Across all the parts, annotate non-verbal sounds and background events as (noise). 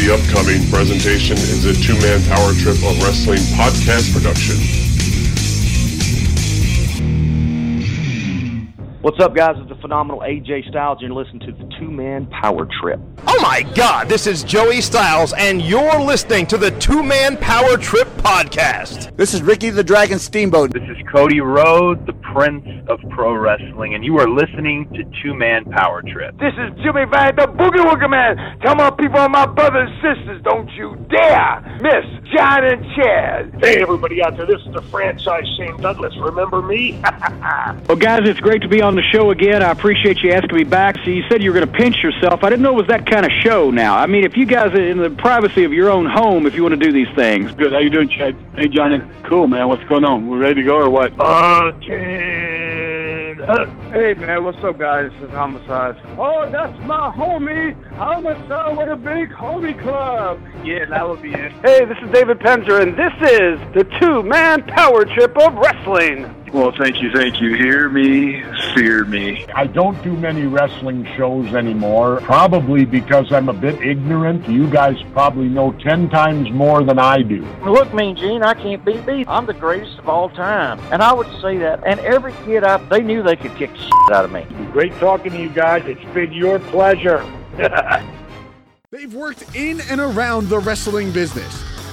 The upcoming presentation is a two man power trip of wrestling podcast production. What's up, guys? It's the phenomenal AJ Styles, you're listening to the Two Man Power Trip. Oh my God, this is Joey Styles, and you're listening to the Two Man Power Trip Podcast. This is Ricky the Dragon Steamboat. This is Cody Rhodes, the Prince of Pro Wrestling, and you are listening to Two Man Power Trip. This is Jimmy Van, the Boogie Woogie Man. Tell my people, my brothers and sisters, don't you dare miss John and Chad. Hey, everybody out there, this is the franchise Shane Douglas. Remember me? (laughs) well, guys, it's great to be on the show again. I appreciate you asking me back. So you said you were going to pinch yourself. I didn't know it was that kind of show now. I mean, if you guys are in the privacy of your own home, if you want to do these things. Good. How you doing, Chad? Hey, Johnny. Cool, man. What's going on? We're ready to go or what? Uh, Chad. Hey man, what's up guys? This is Homicide. Oh, that's my homie, Homicide with a big homie club. Yeah, that would be it. Hey, this is David Penzer, and this is the two-man power trip of wrestling. Well, thank you, thank you. Hear me, fear me. I don't do many wrestling shows anymore, probably because I'm a bit ignorant. You guys probably know ten times more than I do. Look, Mean Gene, I can't beat me. I'm the greatest of all time. And I would say that. And every kid out, they knew they could kick shit out of me. Great talking to you guys. It's been your pleasure. (laughs) They've worked in and around the wrestling business.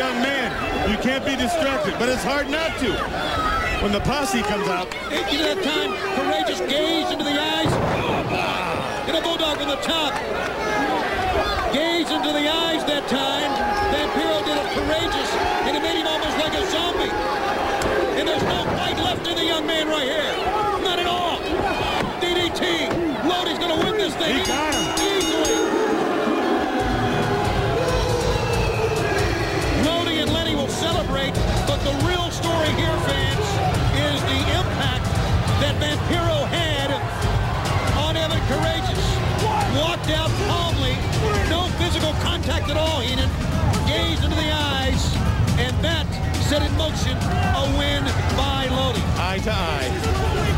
young man. You can't be distracted, but it's hard not to when the posse comes out. Into that time, courageous gaze into the eyes. Get a bulldog on the top. Gaze into the eyes that time. Vampiro did it courageous, and it made him almost like a zombie. And there's no fight left in the young man right here. That Vampiro had on Evan Karagias. Walked out calmly, no physical contact at all, Heenan. Gazed into the eyes, and that set in motion a win by Lodi. Eye to eye.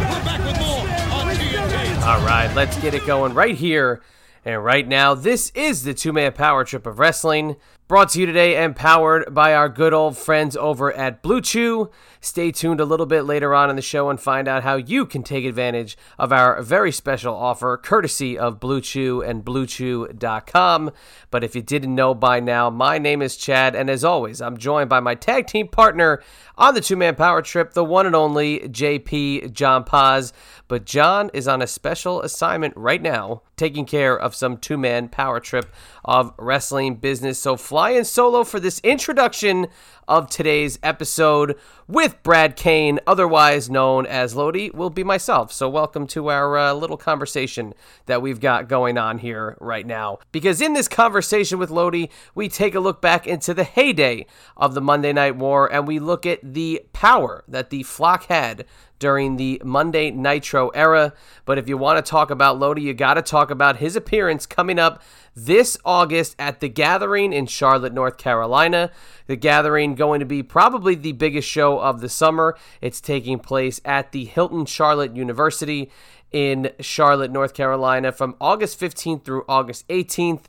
We're back with more on TNT. All right, let's get it going right here and right now. This is the two man power trip of wrestling. Brought to you today and powered by our good old friends over at Blue Chew. Stay tuned a little bit later on in the show and find out how you can take advantage of our very special offer, courtesy of Blue Chew and BlueChew.com. But if you didn't know by now, my name is Chad, and as always, I'm joined by my tag team partner on the two man power trip, the one and only JP John Paz. But John is on a special assignment right now, taking care of some two man power trip of wrestling business. So fly in solo for this introduction of today's episode with Brad Cain, otherwise known as Lodi, will be myself. So, welcome to our uh, little conversation that we've got going on here right now. Because in this conversation with Lodi, we take a look back into the heyday of the Monday Night War and we look at the power that the flock had during the Monday Nitro era. But if you want to talk about Lodi, you got to talk about his appearance coming up this August at the Gathering in Charlotte, North Carolina. The Gathering going to be probably the biggest show of the summer. It's taking place at the Hilton Charlotte University in Charlotte, North Carolina from August 15th through August 18th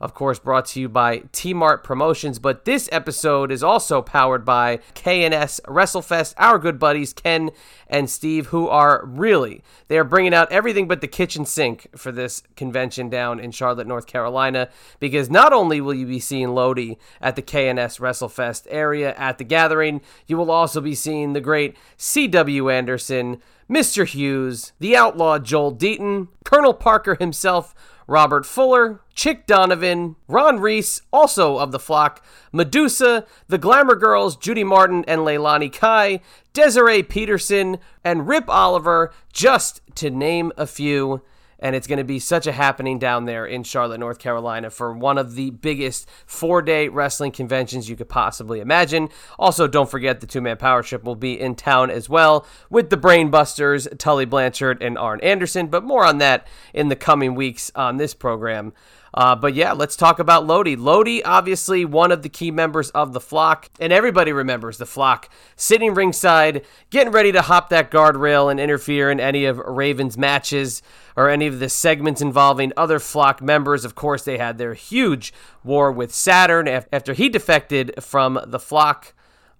of course, brought to you by T Mart Promotions. But this episode is also powered by KNS WrestleFest, our good buddies Ken and Steve, who are really they are bringing out everything but the kitchen sink for this convention down in Charlotte, North Carolina. Because not only will you be seeing Lodi at the KNS WrestleFest area at the gathering, you will also be seeing the great C.W. Anderson Mr. Hughes, the outlaw Joel Deaton, Colonel Parker himself, Robert Fuller, Chick Donovan, Ron Reese, also of the flock, Medusa, the Glamour Girls, Judy Martin and Leilani Kai, Desiree Peterson, and Rip Oliver, just to name a few and it's going to be such a happening down there in Charlotte, North Carolina for one of the biggest four day wrestling conventions you could possibly imagine. Also, don't forget the two man power trip will be in town as well with the Brainbusters, Tully Blanchard, and Arn Anderson, but more on that in the coming weeks on this program. Uh, but yeah, let's talk about Lodi. Lodi, obviously one of the key members of the flock, and everybody remembers the flock sitting ringside, getting ready to hop that guardrail and interfere in any of Raven's matches or any of the segments involving other flock members. Of course, they had their huge war with Saturn after he defected from the flock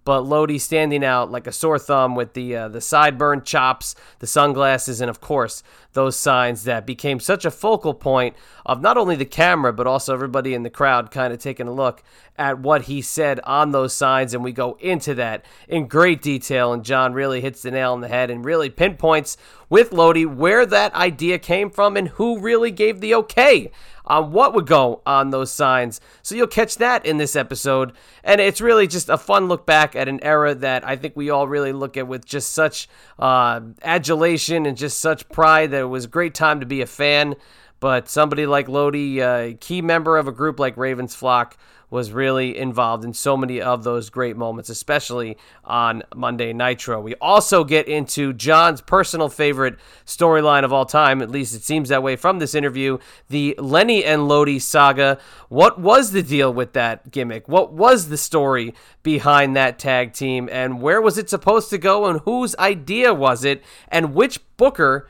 but Lodi standing out like a sore thumb with the uh, the sideburn chops, the sunglasses, and of course those signs that became such a focal point of not only the camera but also everybody in the crowd kind of taking a look at what he said on those signs, and we go into that in great detail. And John really hits the nail on the head and really pinpoints with Lodi where that idea came from and who really gave the okay on what would go on those signs. So you'll catch that in this episode. And it's really just a fun look back at an era that I think we all really look at with just such uh, adulation and just such pride that it was a great time to be a fan. But somebody like Lodi, a uh, key member of a group like Ravens Flock, was really involved in so many of those great moments, especially on Monday Nitro. We also get into John's personal favorite storyline of all time, at least it seems that way from this interview the Lenny and Lodi saga. What was the deal with that gimmick? What was the story behind that tag team? And where was it supposed to go? And whose idea was it? And which booker?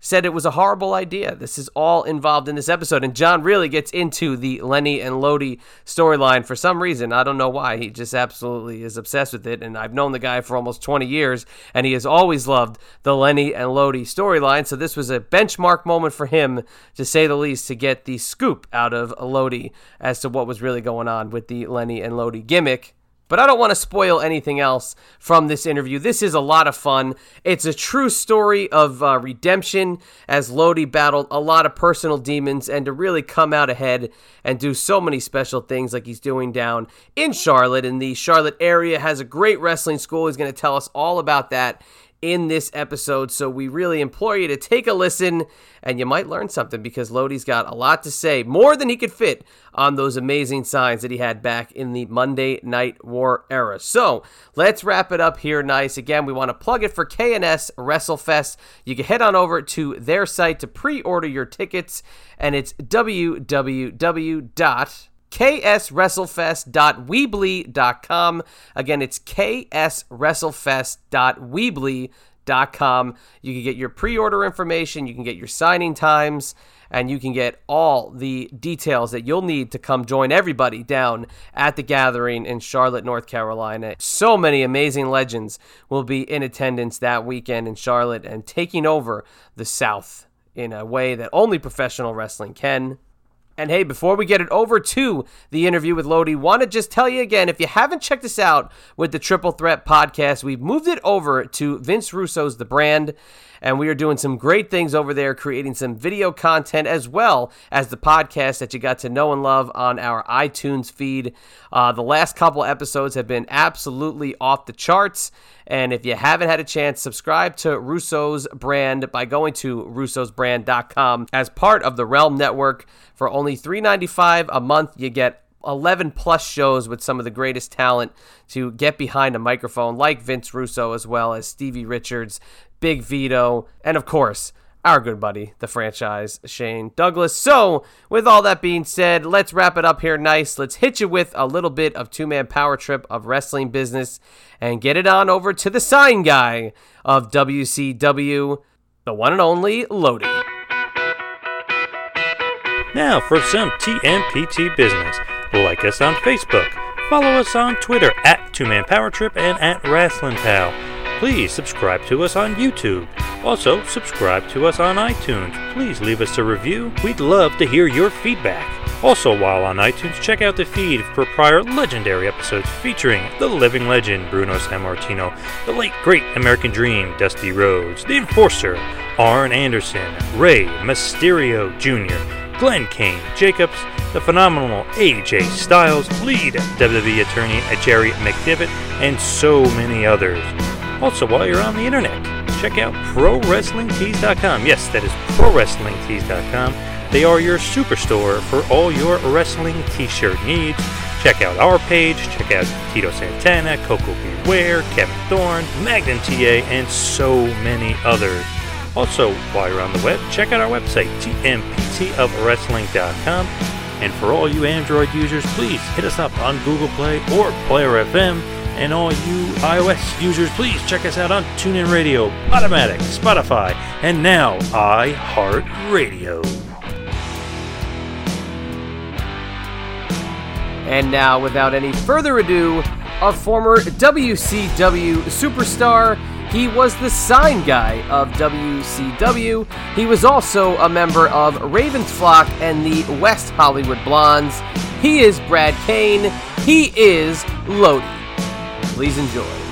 Said it was a horrible idea. This is all involved in this episode. And John really gets into the Lenny and Lodi storyline for some reason. I don't know why. He just absolutely is obsessed with it. And I've known the guy for almost 20 years, and he has always loved the Lenny and Lodi storyline. So this was a benchmark moment for him, to say the least, to get the scoop out of Lodi as to what was really going on with the Lenny and Lodi gimmick. But I don't want to spoil anything else from this interview. This is a lot of fun. It's a true story of uh, redemption as Lodi battled a lot of personal demons and to really come out ahead and do so many special things like he's doing down in Charlotte. And the Charlotte area has a great wrestling school. He's going to tell us all about that in this episode. So we really implore you to take a listen and you might learn something because Lodi's got a lot to say, more than he could fit on those amazing signs that he had back in the Monday Night War era. So let's wrap it up here nice. Again, we want to plug it for KNS WrestleFest. You can head on over to their site to pre order your tickets, and it's www kswrestlefest.weebly.com. Again, it's kswrestlefest.weebly.com. You can get your pre order information, you can get your signing times, and you can get all the details that you'll need to come join everybody down at the gathering in Charlotte, North Carolina. So many amazing legends will be in attendance that weekend in Charlotte and taking over the South in a way that only professional wrestling can. And hey, before we get it over to the interview with Lodi, want to just tell you again if you haven't checked us out with the Triple Threat podcast, we've moved it over to Vince Russo's The Brand and we are doing some great things over there, creating some video content as well as the podcast that you got to know and love on our iTunes feed. Uh, the last couple episodes have been absolutely off the charts. And if you haven't had a chance, subscribe to Russo's brand by going to russosbrand.com as part of the Realm Network. For only $3.95 a month, you get 11 plus shows with some of the greatest talent to get behind a microphone, like Vince Russo, as well as Stevie Richards, Big Vito, and of course, our good buddy, the franchise, Shane Douglas. So, with all that being said, let's wrap it up here nice. Let's hit you with a little bit of two man power trip of wrestling business and get it on over to the sign guy of WCW, the one and only Lodi. Now for some TMPT business. Like us on Facebook. Follow us on Twitter at Two Man Power Trip and at Wrestling Pal. Please subscribe to us on YouTube. Also, subscribe to us on iTunes. Please leave us a review. We'd love to hear your feedback. Also, while on iTunes, check out the feed for prior legendary episodes featuring the living legend Bruno Sammartino, the late great American Dream Dusty Rhodes, the Enforcer Arn Anderson, Rey Mysterio Jr., Glenn Kane Jacobs, the phenomenal AJ Styles, lead WWE attorney Jerry McDevitt, and so many others. Also, while you're on the internet, check out ProWrestlingTees.com. Yes, that is ProWrestlingTees.com. They are your superstore for all your wrestling t-shirt needs. Check out our page, check out Tito Santana, Coco Beware, Kevin Thorne, Magnum TA, and so many others. Also, while you're on the web, check out our website, tmptofwrestling.com. And for all you Android users, please hit us up on Google Play or Player FM. And all you iOS users, please check us out on TuneIn Radio, Automatic, Spotify, and now iHeartRadio. And now, without any further ado, a former WCW superstar. He was the sign guy of WCW. He was also a member of Raven's Flock and the West Hollywood Blondes. He is Brad Cain. He is Lodi. Please enjoy.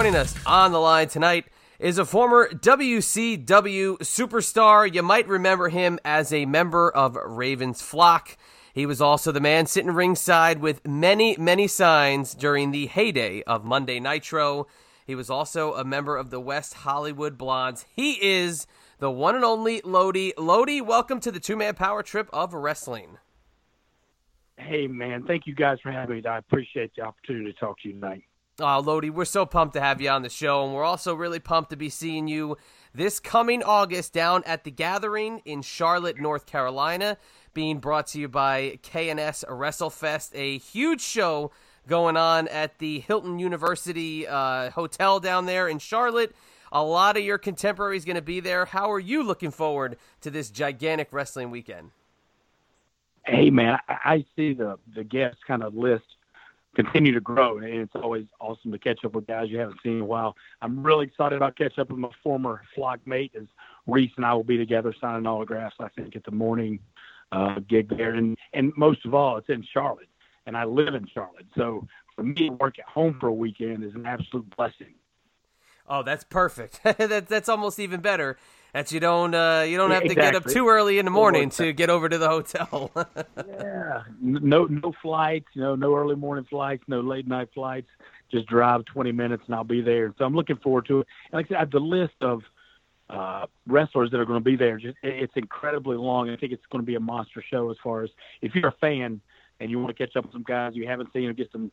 Joining us on the line tonight is a former WCW superstar. You might remember him as a member of Raven's Flock. He was also the man sitting ringside with many, many signs during the heyday of Monday Nitro. He was also a member of the West Hollywood Blondes. He is the one and only Lodi. Lodi, welcome to the two man power trip of wrestling. Hey, man. Thank you guys for having me. I appreciate the opportunity to talk to you tonight. Oh, Lodi, we're so pumped to have you on the show, and we're also really pumped to be seeing you this coming August down at the Gathering in Charlotte, North Carolina, being brought to you by KNS WrestleFest, a huge show going on at the Hilton University uh, Hotel down there in Charlotte. A lot of your contemporaries going to be there. How are you looking forward to this gigantic wrestling weekend? Hey, man, I, I see the the guest kind of list continue to grow, and it's always awesome to catch up with guys you haven't seen in a while. I'm really excited about catching up with my former flock mate, as Reese and I will be together signing autographs. I think at the morning uh, gig there, and and most of all, it's in Charlotte, and I live in Charlotte, so for me work at home for a weekend is an absolute blessing. Oh, that's perfect. (laughs) that, that's almost even better. That you don't uh, you don't have to exactly. get up too early in the morning to get over to the hotel. (laughs) yeah, no no flights, you know, no early morning flights, no late night flights. Just drive 20 minutes and I'll be there. So I'm looking forward to it. And like I said, I have the list of uh, wrestlers that are going to be there. Just it's incredibly long. I think it's going to be a monster show as far as if you're a fan and you want to catch up with some guys you haven't seen or get some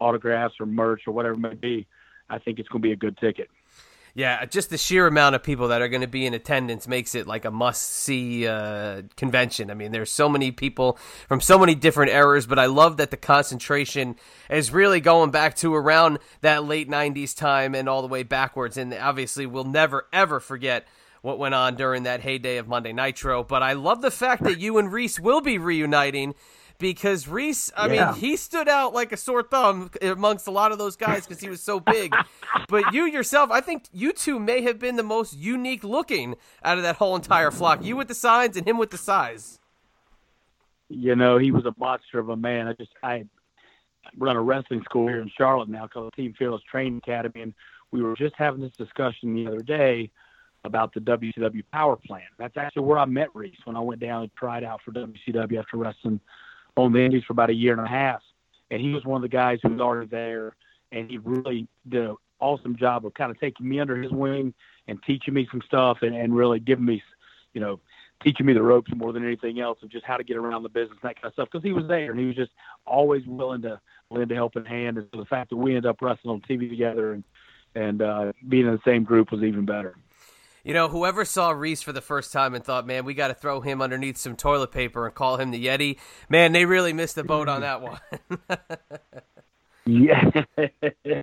autographs or merch or whatever it may be. I think it's going to be a good ticket. Yeah, just the sheer amount of people that are going to be in attendance makes it like a must-see uh, convention. I mean, there's so many people from so many different eras, but I love that the concentration is really going back to around that late '90s time and all the way backwards. And obviously, we'll never ever forget what went on during that heyday of Monday Nitro. But I love the fact that you and Reese will be reuniting because Reese, I Yeah. mean, he stood out like a sore thumb amongst a lot of those guys because he was so big. but you yourself, I think you two may have been the most unique looking out of that whole entire flock. You with the signs and him with the size. You know, he was a monster of a man. I just I run a wrestling school here in Charlotte now called Team Fearless Training Academy, and we were just having this discussion the other day about the WCW Power Plant. That's actually where I met Reese when I went down and tried out for WCW after wrestling on the Indies for about a year and a half. and he was one of the guys who was already there, and he really did an awesome job of kind of taking me under his wing and teaching me some stuff, and, and really giving me, you know, teaching me the ropes more than anything else of just how to get around the business, and that kind of stuff. Because he was there, and he was just always willing to lend a helping hand. And so the fact that we ended up wrestling on TV together and and uh, being in the same group was even better. You know, whoever saw Reese for the first time and thought, man, we got to throw him underneath some toilet paper and call him the Yeti, man, they really missed the boat on that one. (laughs) yeah. (laughs)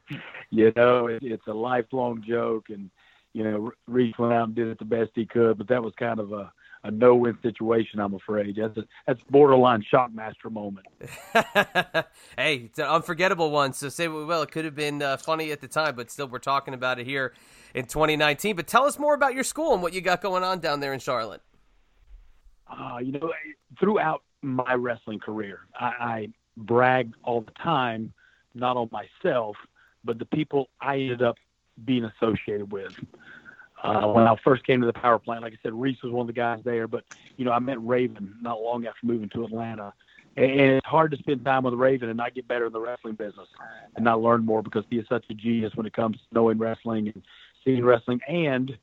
you know, it, it's a lifelong joke. And, you know, Reese went out and did it the best he could, but that was kind of a, a no-win situation. I'm afraid that's a, that's borderline shockmaster moment. (laughs) hey, it's an unforgettable one. So say what we will, it could have been uh, funny at the time, but still, we're talking about it here in 2019. But tell us more about your school and what you got going on down there in Charlotte. Uh, you know, throughout my wrestling career, I, I brag all the time, not on myself, but the people I ended up being associated with. Uh, when I first came to the power plant, like I said, Reese was one of the guys there, but you know, I met Raven not long after moving to Atlanta. And it's hard to spend time with Raven and not get better in the wrestling business and not learn more because he is such a genius when it comes to knowing wrestling and seeing wrestling and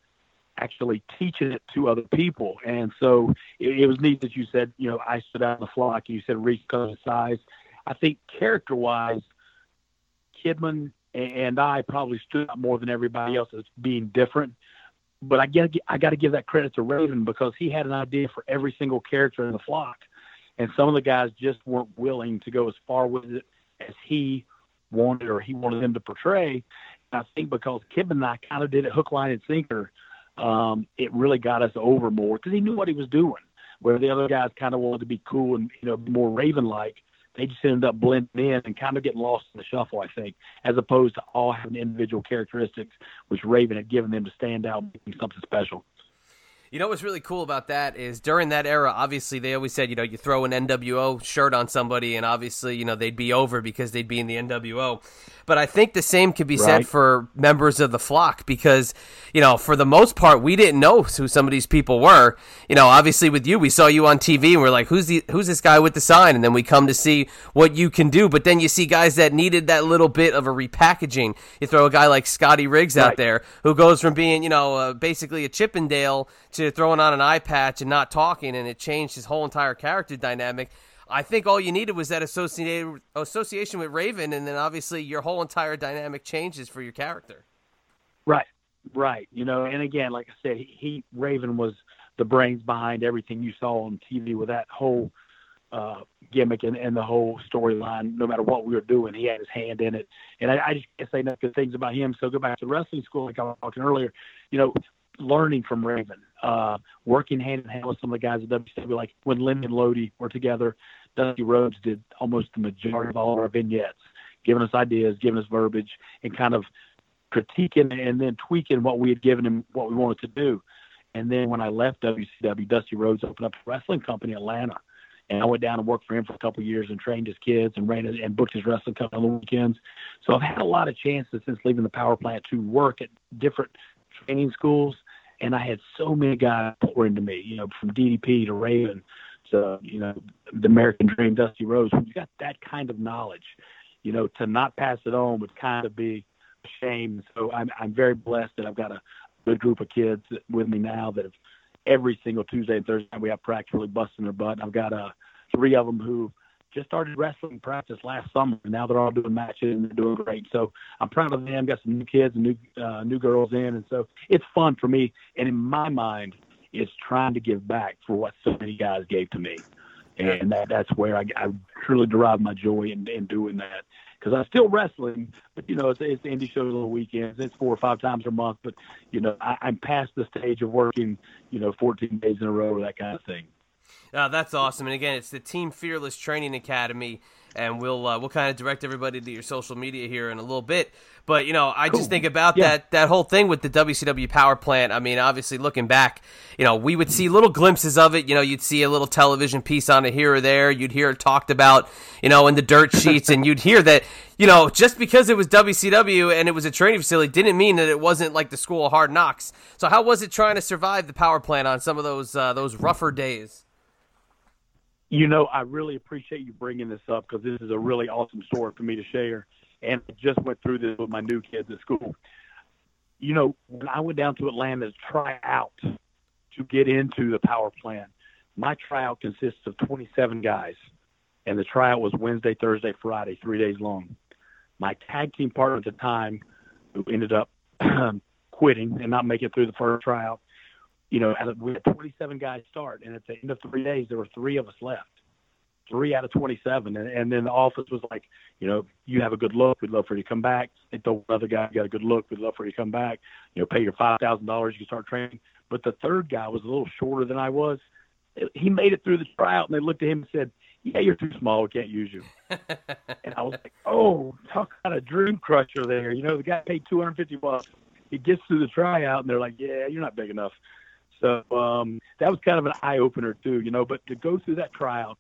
actually teaching it to other people. And so it, it was neat that you said, you know, I stood out in the flock and you said Reese because of size. I think character wise, Kidman and I probably stood out more than everybody else as being different but I get I got to give that credit to Raven because he had an idea for every single character in the flock, and some of the guys just weren't willing to go as far with it as he wanted or he wanted them to portray. And I think because Kib and I kind of did it hook, line, and sinker, um, it really got us over more because he knew what he was doing. Where the other guys kind of wanted to be cool and you know more Raven like, they just ended up blending in and kind of getting lost in the shuffle, I think, as opposed to all having individual characteristics, which Raven had given them to stand out, making something special. You know what's really cool about that is during that era, obviously they always said, you know, you throw an NWO shirt on somebody, and obviously, you know, they'd be over because they'd be in the NWO. But I think the same could be right. said for members of the flock because, you know, for the most part, we didn't know who some of these people were. You know, obviously with you, we saw you on TV and we're like, who's the who's this guy with the sign? And then we come to see what you can do. But then you see guys that needed that little bit of a repackaging. You throw a guy like Scotty Riggs right. out there who goes from being, you know, uh, basically a Chippendale to throwing on an eye patch and not talking, and it changed his whole entire character dynamic. I think all you needed was that associated association with Raven, and then obviously your whole entire dynamic changes for your character. Right, right. You know, and again, like I said, he, he Raven was the brains behind everything you saw on TV with that whole uh, gimmick and, and the whole storyline. No matter what we were doing, he had his hand in it. And I, I just can't say enough good things about him. So go back to wrestling school, like I was talking earlier. You know, learning from Raven, uh, working hand in hand with some of the guys at WCW, like when Lynn and Lodi were together, Dusty Rhodes did almost the majority of all our vignettes, giving us ideas, giving us verbiage, and kind of critiquing and then tweaking what we had given him, what we wanted to do. And then when I left WCW, Dusty Rhodes opened up a wrestling company in Atlanta. And I went down and worked for him for a couple of years and trained his kids and ran and booked his wrestling company on the weekends. So I've had a lot of chances since leaving the power plant to work at different training schools and I had so many guys pour into me, you know, from DDP to Raven to, you know, the American Dream, Dusty Rhodes. When you got that kind of knowledge, you know, to not pass it on would kind of be a shame. So I'm, I'm very blessed that I've got a good group of kids with me now that have every single Tuesday and Thursday we have practically busting their butt. I've got uh, three of them who just started wrestling practice last summer. And now they're all doing matches and they're doing great. So I'm proud of them. Got some new kids and new uh, new girls in, and so it's fun for me. And in my mind, it's trying to give back for what so many guys gave to me, and that that's where I, I truly derive my joy in, in doing that. Because I'm still wrestling, but you know it's, it's indie shows on the weekends. It's four or five times a month, but you know I, I'm past the stage of working, you know, 14 days in a row or that kind of thing. Uh, that's awesome. And again, it's the Team Fearless Training Academy, and we'll uh, we'll kind of direct everybody to your social media here in a little bit. But you know, I cool. just think about yeah. that that whole thing with the WCW power plant. I mean, obviously looking back, you know, we would see little glimpses of it. You know, you'd see a little television piece on it here or there. You'd hear it talked about, you know, in the dirt sheets, and you'd hear that, you know, just because it was WCW and it was a training facility didn't mean that it wasn't like the school of hard knocks. So how was it trying to survive the power plant on some of those uh, those rougher days? You know, I really appreciate you bringing this up because this is a really awesome story for me to share. And I just went through this with my new kids at school. You know, when I went down to Atlanta to try out to get into the power plant, my tryout consists of 27 guys, and the tryout was Wednesday, Thursday, Friday, three days long. My tag team partner at the time, who ended up (clears throat) quitting and not making it through the first tryout, you know, we had 27 guys start, and at the end of three days, there were three of us left, three out of 27, and, and then the office was like, you know, you have a good look, we'd love for you to come back. They told the other guy, you got a good look, we'd love for you to come back. You know, pay your five thousand dollars, you can start training. But the third guy was a little shorter than I was. He made it through the tryout, and they looked at him and said, "Yeah, you're too small. We can't use you." (laughs) and I was like, "Oh, talk about a dream crusher there." You know, the guy paid 250 bucks. He gets through the tryout, and they're like, "Yeah, you're not big enough." So um, that was kind of an eye opener too, you know. But to go through that tryout,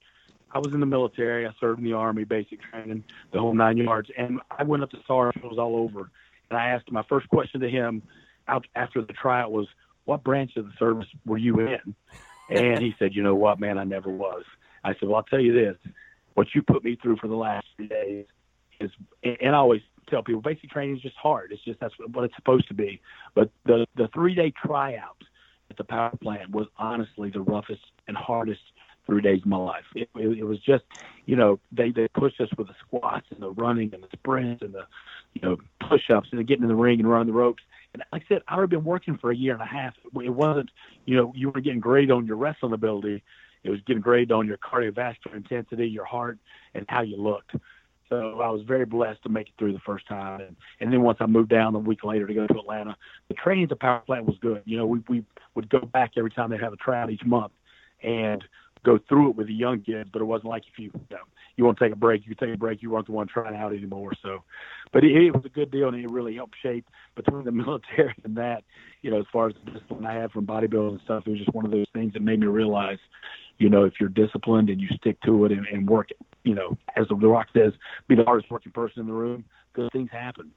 I was in the military. I served in the army, basic training, the whole nine yards. And I went up to Sarge, it was all over, and I asked my first question to him out after the tryout was, "What branch of the service were you in?" And he said, "You know what, man, I never was." I said, "Well, I'll tell you this: what you put me through for the last three days is, and I always tell people, basic training is just hard. It's just that's what it's supposed to be. But the the three day tryout at the power plant was honestly the roughest and hardest three days of my life. It, it, it was just, you know, they they pushed us with the squats and the running and the sprints and the, you know, push-ups and the getting in the ring and running the ropes. And like I said, I had been working for a year and a half. It wasn't, you know, you were getting graded on your wrestling ability. It was getting graded on your cardiovascular intensity, your heart, and how you looked. So I was very blessed to make it through the first time. And, and then once I moved down a week later to go to Atlanta, the training at the power plant was good. You know, we, we would go back every time they have a tryout each month and go through it with the young kids, but it wasn't like if you, you know, you want to take a break, you take a break, you weren't the one trying out anymore. So, but it, it was a good deal and it really helped shape between the (laughs) military and that, you know, as far as the discipline I had from bodybuilding and stuff, it was just one of those things that made me realize, you know, if you're disciplined and you stick to it and, and work, you know, as the Rock says, be the hardest working person in the room, good things happen.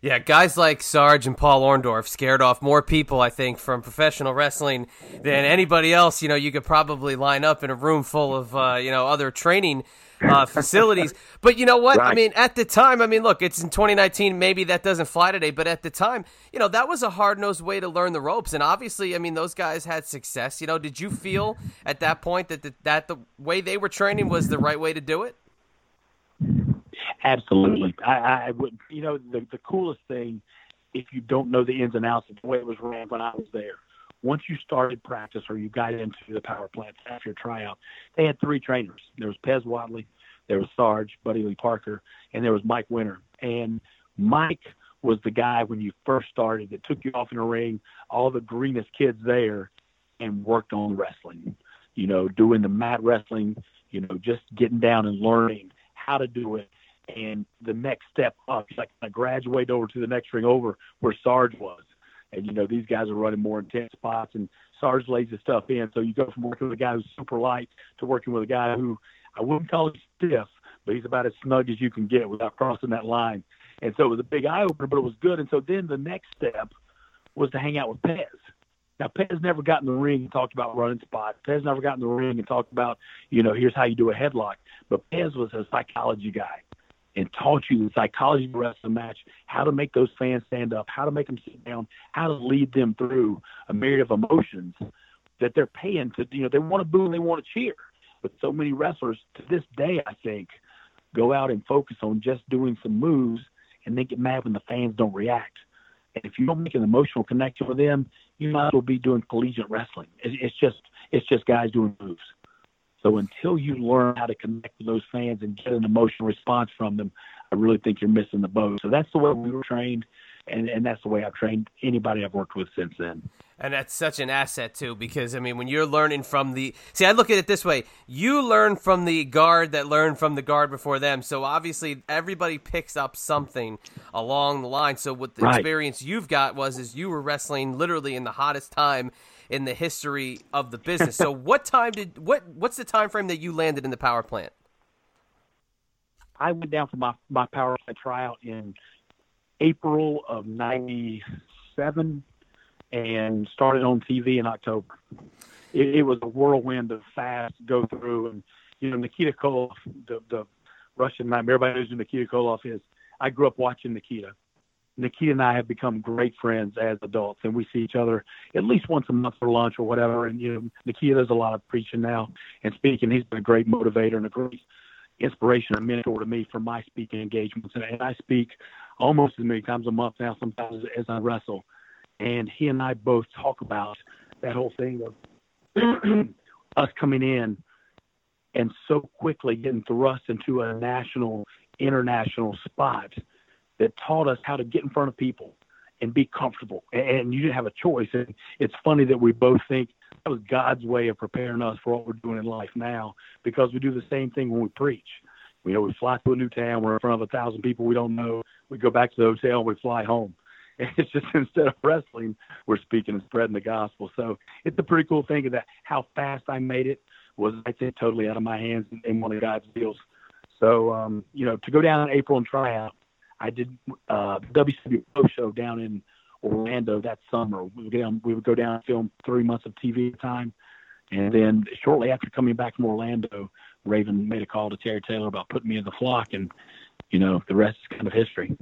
Yeah, guys like Sarge and Paul Orndorff scared off more people, I think, from professional wrestling than anybody else. You know, you could probably line up in a room full of, uh, you know, other training uh, (laughs) facilities. But you know what? Right. I mean, at the time, I mean, look, it's in 2019. Maybe that doesn't fly today, but at the time, you know, that was a hard nosed way to learn the ropes. And obviously, I mean, those guys had success. You know, did you feel at that point that the, that the way they were training was the right way to do it? Absolutely. I, I would, you know, the, the coolest thing, if you don't know the ins and outs of the way it was ran when I was there, once you started practice or you got into the power plant after your tryout, they had three trainers. There was Pez Whatley, there was Sarge, Buddy Lee Parker, and there was Mike Winner. And Mike was the guy when you first started that took you off in the ring, all the greenest kids there, and worked on wrestling. You know, doing the mat wrestling, you know, just getting down and learning how to do it and the next step up. Like I graduate over to the next ring over where Sarge was. And you know, these guys are running more intense spots and Sarge lays the stuff in. So you go from working with a guy who's super light to working with a guy who I wouldn't call him stiff, but he's about as snug as you can get without crossing that line. And so it was a big eye opener, but it was good. And so then the next step was to hang out with Pez. Now Pez never got in the ring and talked about running spots. Pez never got in the ring and talked about, you know, here's how you do a headlock. But Pez was a psychology guy and taught you the psychology of the the match, how to make those fans stand up, how to make them sit down, how to lead them through a myriad of emotions that they're paying to. You know, they want to boo and they want to cheer. But so many wrestlers to this day, I think, go out and focus on just doing some moves and then get mad when the fans don't react. And if you don't make an emotional connection with them, you might as well be doing collegiate wrestling. It's just it's just guys doing moves. So until you learn how to connect with those fans and get an emotional response from them, I really think you're missing the boat. So that's the way we were trained, and and that's the way I've trained anybody I've worked with since then. And that's such an asset too, because I mean, when you're learning from the see, I look at it this way: you learn from the guard that learned from the guard before them. So obviously, everybody picks up something along the line. So what the right. experience you've got was is you were wrestling literally in the hottest time in the history of the business. so (laughs) what time did what what's the time frame that you landed in the power plant? I went down for my my power plant tryout in April of '97 and started on TV in October. it, it was a whirlwind of fast go through, and you know Nikita Koloff, the the Russian nightmare. Everybody knows who Nikita Koloff is. I grew up watching Nikita. Nikita and I have become great friends as adults, and we see each other at least once a month for lunch or whatever. And you know, Nikita does a lot of preaching now and speaking. He's been a great motivator and a great inspiration and mentor to me for my speaking engagements. And, and I speak almost as many times a month now, sometimes as I wrestle. And he and I both talk about that whole thing of (clears throat) us coming in and so quickly getting thrust into a national, international spot that taught us how to get in front of people and be comfortable. And you didn't have a choice. And it's funny that we both think that was God's way of preparing us for what we're doing in life now because we do the same thing when we preach. You know, we fly to a new town, we're in front of a thousand people we don't know. We go back to the hotel, and we fly home. (laughs) It's just instead of wrestling, we're speaking and spreading the gospel. So it's a pretty cool thing that how fast I made it was, I think, totally out of my hands in one of God's deals. So, um, you know, to go down in April and try out, I did uh, WCW Show down in Orlando that summer. We would, down, we would go down and film three months of TV time. And then shortly after coming back from Orlando, Raven made a call to Terry Taylor about putting me in the flock. And you know, the rest is kind of history.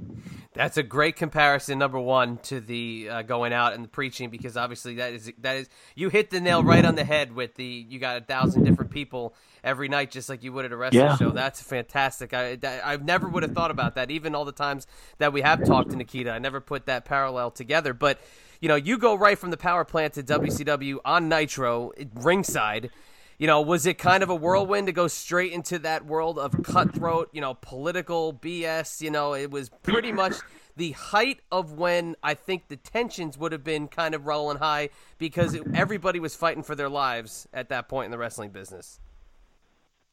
That's a great comparison, number one, to the uh, going out and the preaching, because obviously that is that is you hit the nail right on the head with the you got a thousand different people every night, just like you would at a wrestling yeah. show. That's fantastic. I that, I never would have thought about that, even all the times that we have talked to Nikita. I never put that parallel together, but you know, you go right from the power plant to WCW on Nitro ringside you know, was it kind of a (laughs) whirlwind to go straight into that world of cutthroat, you know, political BS? You know, it was pretty (coughs) much the height of when I think the tensions would have been kind of rolling high because it, everybody was fighting for their lives at that point in the wrestling business.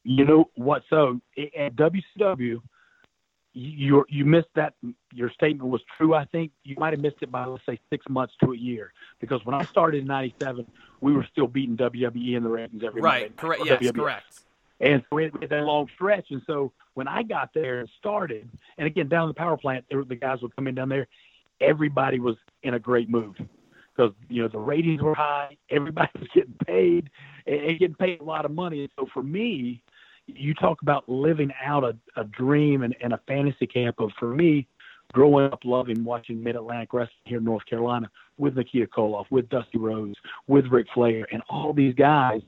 You know what? So at WCW, you you missed that. Your statement was true. I think you might have missed it by let's say six months to a year because when I started in '97, we were still beating WWE in the ratings every right. Correct. Yes. WWF. Correct. And so we had that long stretch. And so when I got there and started, and again down in the power plant, there, the guys would come in down there. Everybody was in a great mood because you know the ratings were high. Everybody (laughs) was getting paid and, and getting paid a lot of money. And so for me, you talk about living out a, a dream and, and a fantasy camp of for me growing up loving watching Mid Atlantic Wrestling here in North Carolina with Nikita Koloff, with Dusty Rhodes, with Ric Flair, and all these guys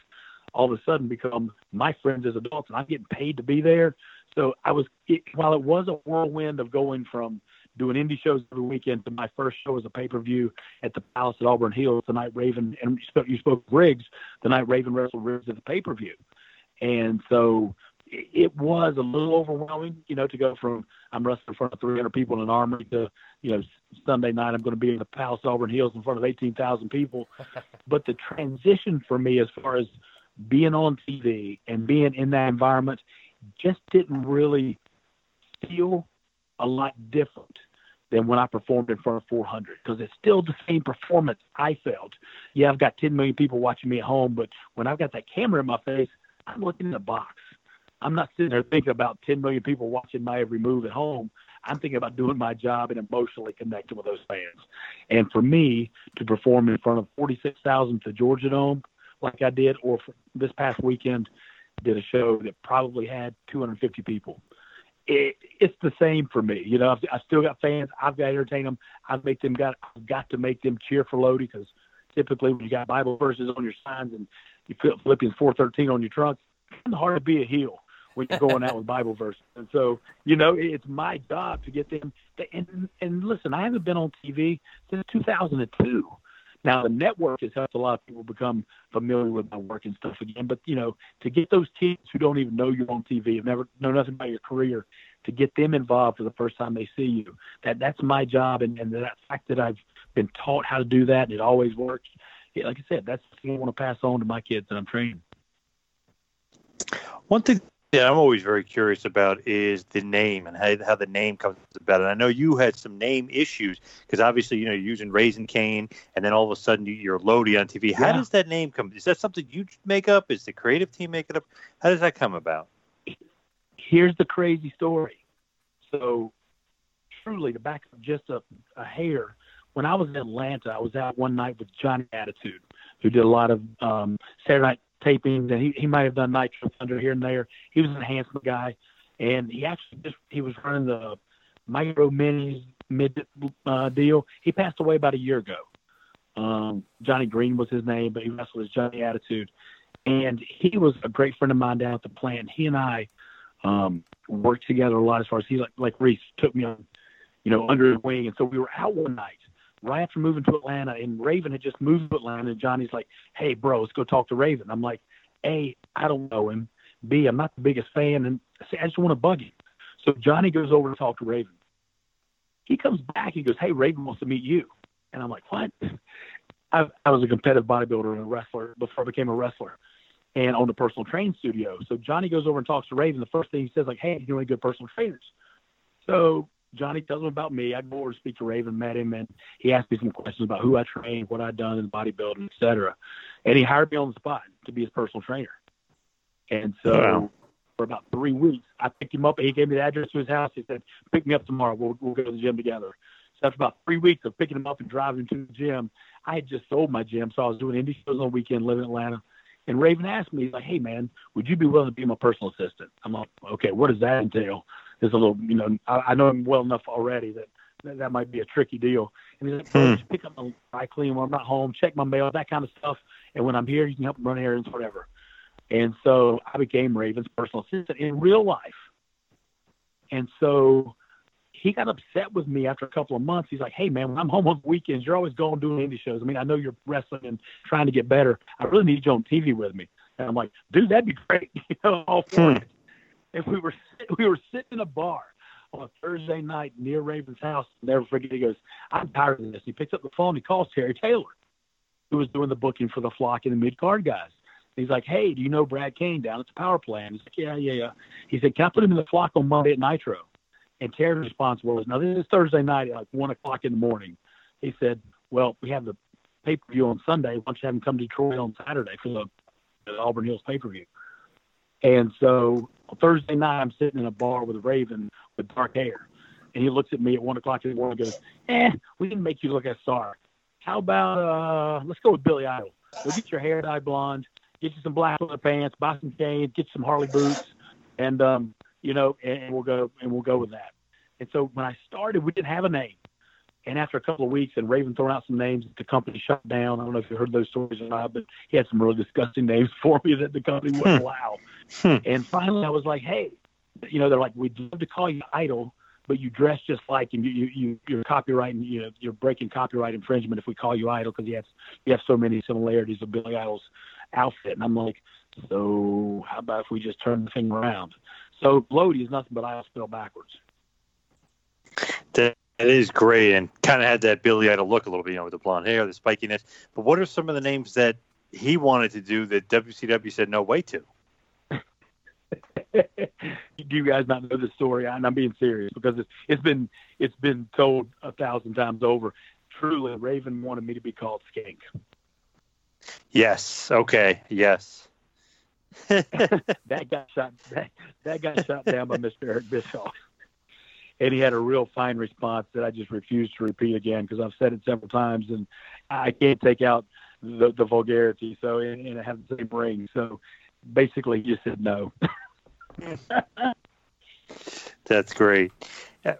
all of a sudden become my friends as adults, and I'm getting paid to be there. So I was, it, while it was a whirlwind of going from doing indie shows every weekend to my first show as a pay per view at the Palace at Auburn Hills, the night Raven, and you spoke, you spoke Riggs, the night Raven wrestled Riggs at the pay per view. And so it was a little overwhelming, you know, to go from I'm wrestling in front of 300 people in an armory to, you know, Sunday night I'm going to be in the Palace Auburn Hills in front of 18,000 people. (laughs) but the transition for me, as far as being on TV and being in that environment, just didn't really feel a lot different than when I performed in front of 400 because it's still the same performance I felt. Yeah, I've got 10 million people watching me at home, but when I've got that camera in my face, I'm looking in the box. I'm not sitting there thinking about 10 million people watching my every move at home. I'm thinking about doing my job and emotionally connecting with those fans. And for me to perform in front of 46,000 to Georgia Dome, like I did, or this past weekend, did a show that probably had 250 people. It, it's the same for me. You know, I've, I still got fans. I've got to entertain them. I've make them got I've got to make them cheer for Lodi because typically when you got Bible verses on your signs and you put Philippians 4:13 on your trunk, it's hard to be a heel when you're going out with Bible verses. And so, you know, it's my job to get them. To, and and listen, I haven't been on TV since 2002. Now the network has helped a lot of people become familiar with my work and stuff again. But you know, to get those kids who don't even know you're on TV, have never know nothing about your career, to get them involved for the first time they see you, that that's my job. And, and that fact that I've been taught how to do that and it always works. Yeah, like I said, that's the thing I want to pass on to my kids that I'm training. One thing that I'm always very curious about is the name and how, how the name comes about. And I know you had some name issues because obviously, you know, you're using Raisin Cane and then all of a sudden you're Lodi on TV. How Yeah. does that name come? Is that something you make up? Is the creative team make it up? How does that come about? Here's the crazy story. So, truly, to back up just a, a hair, when I was in Atlanta, I was out one night with Johnny Attitude. who did a lot of um, Saturday night tapings, and he he might have done Nitro Thunder here and there. He was an enhancement guy, and he actually just he was running the micro minis mid uh, deal. He passed away about a year ago. Um, Johnny Green was his name, but he wrestled as Johnny Attitude, and he was a great friend of mine down at the plant. He and I um, worked together a lot as far as he like like Reese took me on, you know, under his wing, and so we were out one night right after moving to Atlanta, and Raven had just moved to Atlanta, and Johnny's like, "Hey, bro, let's go talk to Raven." I'm like, "A, I don't know him. B, I'm not the biggest fan, and C, I just want to bug him." So Johnny goes over to talk to Raven. He comes back. He goes, "Hey, Raven wants to meet you," and I'm like, "What?" I, I was a competitive bodybuilder and a wrestler before I became a wrestler, and owned a personal training studio. So Johnny goes over and talks to Raven. The first thing he says, like, "Hey, you know any good personal trainers?" So Johnny tells him about me. I go over to speak to Raven, met him, and he asked me some questions about who I trained, what I'd done in bodybuilding, et cetera. And he hired me on the spot to be his personal trainer. And so Wow. for about three weeks, I picked him up. He gave me the address to his house. He said, pick me up tomorrow. We'll, we'll go to the gym together. So after about three weeks of picking him up and driving him to the gym, I had just sold my gym. So I was doing indie shows on the weekend, living in Atlanta. And Raven asked me, like, hey, man, would you be willing to be my personal assistant? I'm like, okay, what does that entail? There's a little, you know, I, I know him well enough already that that, that might be a tricky deal. And he's like, oh, just pick up my dry clean when I'm not home, check my mail, that kind of stuff. And when I'm here, you can help run errands, whatever. And so I became Raven's personal assistant in real life. And so he got upset with me after a couple of months. He's like, "Hey man, when I'm home on the weekends, you're always going doing indie shows. I mean, I know you're wrestling and trying to get better. I really need you on TV with me." And I'm like, "Dude, that'd be great." (laughs) you know, all for hmm. it. And we were (laughs) we were sitting in a bar on a Thursday night near Raven's house. Never forget. He goes, "I'm tired of this." He picks up the phone. He calls Terry Taylor, who was doing the booking for the flock and the mid card guys. He's like, "Hey, do you know Brad Cain down at the power plant?" He's like, "Yeah, yeah, yeah." He said, "Can I put him in the flock on Monday at Nitro?" And Terry's response was, "Now this is Thursday night at like one o'clock in the morning." He said, "Well, we have the pay per view on Sunday. Why don't you have him come to Detroit on Saturday for the, the Auburn Hills pay per view?" And so Thursday night, I'm sitting in a bar with Raven with dark hair, and he looks at me at one o'clock in the morning and goes, "Eh, we didn't make you look as star. How about uh, let's go with Billy Idol. Go get your hair dyed blonde, get you some black leather pants, buy some chains, get some Harley boots, and um, you know, and, and we'll go and we'll go with that." And so when I started, we didn't have a name. And after a couple of weeks, and Raven throwing out some names, the company shut down. I don't know if you heard those stories or not, but he had some really disgusting names (laughs) for me that the company wouldn't Hmm. And finally, I was like, "Hey, you know, they're like, we'd love to call you Idol, but you dress just like him. You, you, you you're copyrighting, you know, you're breaking copyright infringement if we call you Idol because you have you have so many similarities with Billy Idol's outfit." And I'm like, "So how about if we just turn the thing around?" So Lodi is nothing but Idol spelled backwards. That, that is great, and kind of had that Billy Idol look a little bit, you know, with the blonde hair, the spikiness. But what are some of the names that he wanted to do that WCW said no way to? Do you guys not know the story? And I'm being serious because it's, it's been it's been told a thousand times over. Truly, Raven wanted me to be called Skink. Yes. Okay. Yes. (laughs) that got shot. That, that got shot down by Mr. Eric Bischoff, and he had a real fine response that I just refused to repeat again because I've said it several times, and I can't take out the, the vulgarity. So, and, and it had the same ring. So, basically, he just said no. (laughs) (laughs) That's great. Uh,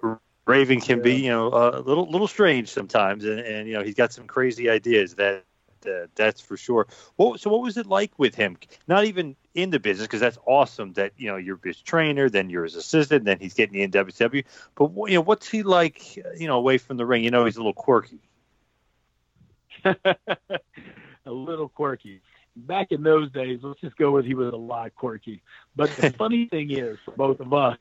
Raven can be, you know, a little little strange sometimes, and, and you know he's got some crazy ideas. That uh, that's for sure. What, so what was it like with him? Not even in the business, because that's awesome that you know you're his trainer, then you're his assistant, then he's getting in WCW. But you know, what's he like? uh, You know, away from the ring. You know, he's a little quirky. (laughs) a little quirky. Back in those days, let's just go with he was a lot quirky. But the (laughs) funny thing is, for both of us,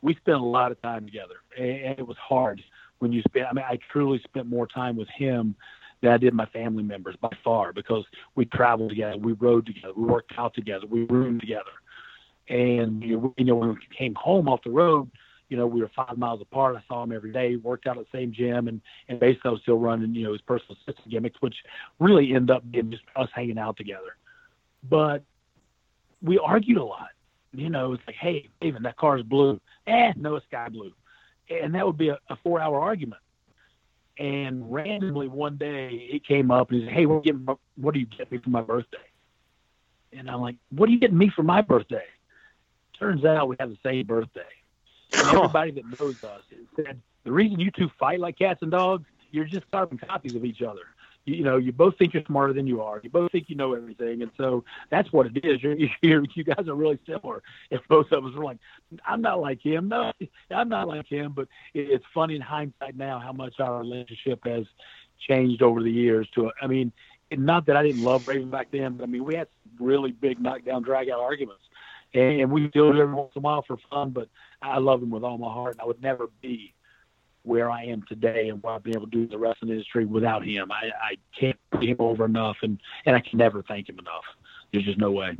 we spent a lot of time together, and and it was hard when you spent. I mean, I truly spent more time with him than I did my family members by far because we traveled together, we rode together, we worked out together, we roomed together, and you know when we came home off the road, you know, we were five miles apart. I saw him every day, worked out at the same gym, and and basically I was still running, you know, his personal assistant gimmicks, which really ended up being just us hanging out together. But we argued a lot. You know, it's like, hey, David, that car's blue. Eh, no, it's sky blue. And that would be a, a four-hour argument. And randomly one day it came up and he said, "Hey, what, getting, what do you get me for my birthday?" And I'm like, "What are you getting me for my birthday?" Turns out we have the same birthday. Everybody that knows us said the reason you two fight like cats and dogs, you're just carbon copies of each other. You, you know, you both think you're smarter than you are. You both think you know everything, and so that's what it is. You're, (laughs) you're you guys are really similar. If both of us were like, I'm not like him. No, I'm not like him. But it, it's funny in hindsight now how much our relationship has changed over the years. To I mean, not that I didn't love Raven back then, but I mean we had really big knockdown, drag out arguments and we do it every once in a while for fun. But I love him with all my heart, and I would never be where I am today and what I've been able to do in the wrestling industry without him. I, I can't put him over enough, and and I can never thank him enough. There's just no way.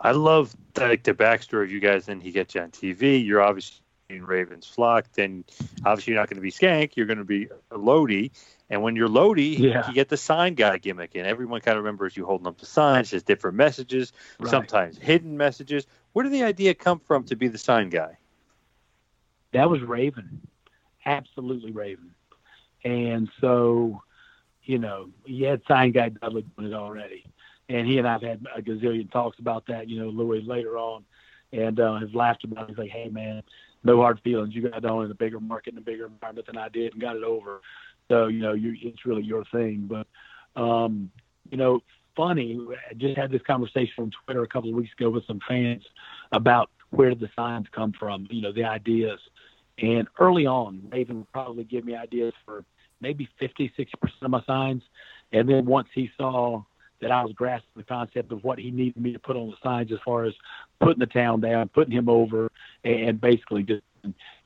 I love like the backstory of you guys. Then he gets you on TV. You're obviously in Raven's flock. Then obviously you're not going to be Skank. You're going to be a Lodi. And when you're Lodi, Yeah. you get the sign guy gimmick, and everyone kind of remembers you holding up the signs. There's different messages, Right. sometimes hidden messages. Where did the idea come from to be the sign guy? That was Raven, absolutely Raven. And so, you know, he had sign guy Dudley doing it already, and he and I've had a gazillion talks about that. You know, Louis later on, and uh, has laughed about it. He's like, "Hey, man, no hard feelings. You got on in a bigger market and a bigger environment than I did, and got it over. So, you know, you it's really your thing." But, um, you know, funny. I just had this conversation on Twitter a couple of weeks ago with some fans about where did the signs come from. You know, the ideas. And early on, Raven would probably give me ideas for maybe 50, 60% of my signs. And then once he saw that I was grasping the concept of what he needed me to put on the signs as far as putting the town down, putting him over, and basically just,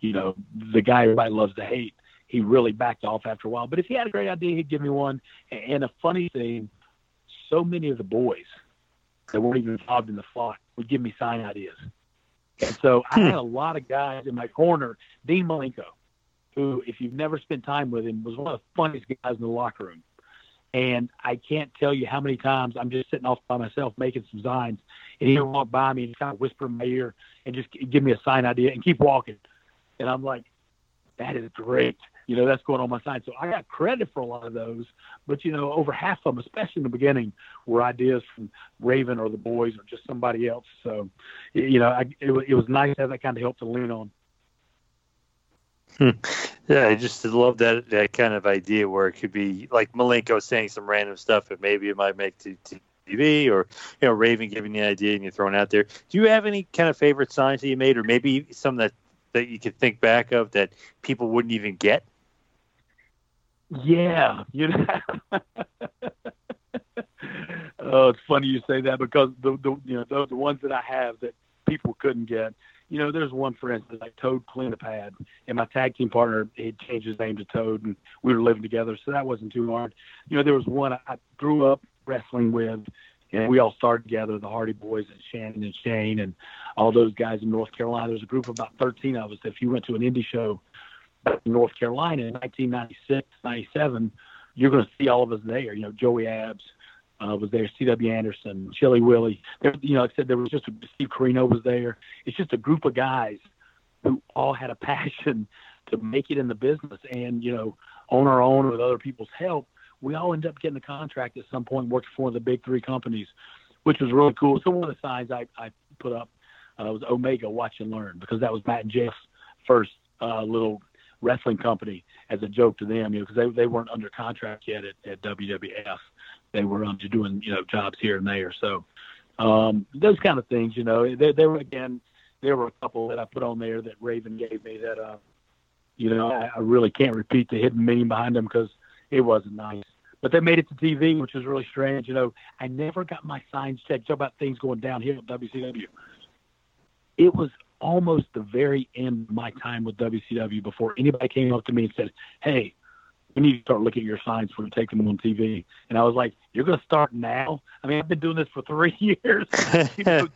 you know, the guy everybody loves to hate, he really backed off after a while. But if he had a great idea, he'd give me one. And a funny thing, so many of the boys that weren't even involved in the flock would give me sign ideas. And so I had a lot of guys in my corner. Dean Malenko, who, if you've never spent time with him, was one of the funniest guys in the locker room. And I can't tell you how many times I'm just sitting off by myself making some signs, and he'll walk by me and kind of whisper in my ear and just give me a sign idea and keep walking. And I'm like, that is great. You know, that's going on my side. So I got credit for a lot of those, but you know, over half of them, especially in the beginning, were ideas from Raven or the boys or just somebody else. So, you know, I, it, it was nice to have that kind of help to lean on. Hmm. Yeah, I just love that that kind of idea where it could be like Malenko saying some random stuff, but maybe it might make to TV or you know Raven giving the idea and you're throwing out there. Do you have any kind of favorite signs that you made, or maybe some that that you could think back of that people wouldn't even get? Yeah, you know. (laughs) oh, it's funny you say that because the the you know the, the ones that I have that people couldn't get. You know, there's one for instance like Toad Cleanup had, and my tag team partner he changed his name to Toad, and we were living together, so that wasn't too hard. You know, there was one I, grew up wrestling with, and we all started together, the Hardy Boys and Shannon and Shane and all those guys in North Carolina. There's a group of about 13 of us. If you went to an indie show North Carolina in 1996, 97, you're going to see all of us there. You know, Joey Abs uh, was there, C.W. Anderson, Chilly Willy. There, you know, like I said, there was just a, Steve Corino was there. It's just a group of guys who all had a (laughs) passion to make it in the business, and you know, on our own with other people's help, we all end up getting a contract at some point, working for one of the big three companies, which was really cool. So one of the signs I, I put up uh, was Omega Watch and Learn because that was Matt and Jeff's first uh, little wrestling company as a joke to them, you know, because they they weren't under contract yet at, at WWF. They were um, doing you know jobs here and there. So um, those kind of things, you know, there were again, there were a couple that I put on there that Raven gave me that, uh, you know, I, I really can't repeat the hidden meaning behind them because it wasn't nice. But they made it to TV, which was really strange. You know, I never got my signs checked. Talk about things going downhill at WCW. It was almost the very end of my time with WCW before anybody came up to me and said, "Hey, we need to start looking at your signs we take them on TV." And I was like, "You're going to start now?" I mean, I've been doing this for three (laughs) years. you know,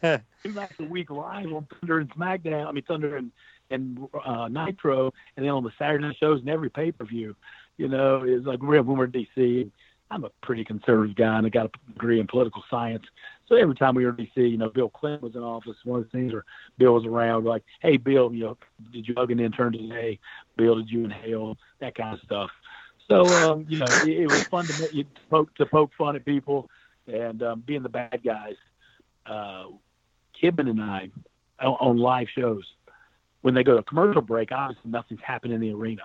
two nights a week live on Thunder and SmackDown. I mean, Thunder and and uh, Nitro, and then on the Saturday night shows and every pay per view. You know, it's like we're when we're in DC. I'm a pretty conservative guy and I got a degree in political science. So every time we in D.C., you know, Bill Clinton was in office. One of the things where Bill was around, like, hey, Bill, you know, did you hug an intern today? Bill, did you inhale? That kind of stuff. So, um, you know, it, it was fun to, to poke to poke fun at people and um, being the bad guys. Uh, Kidman and I on, on live shows, when they go to commercial break, obviously nothing's happening in the arena.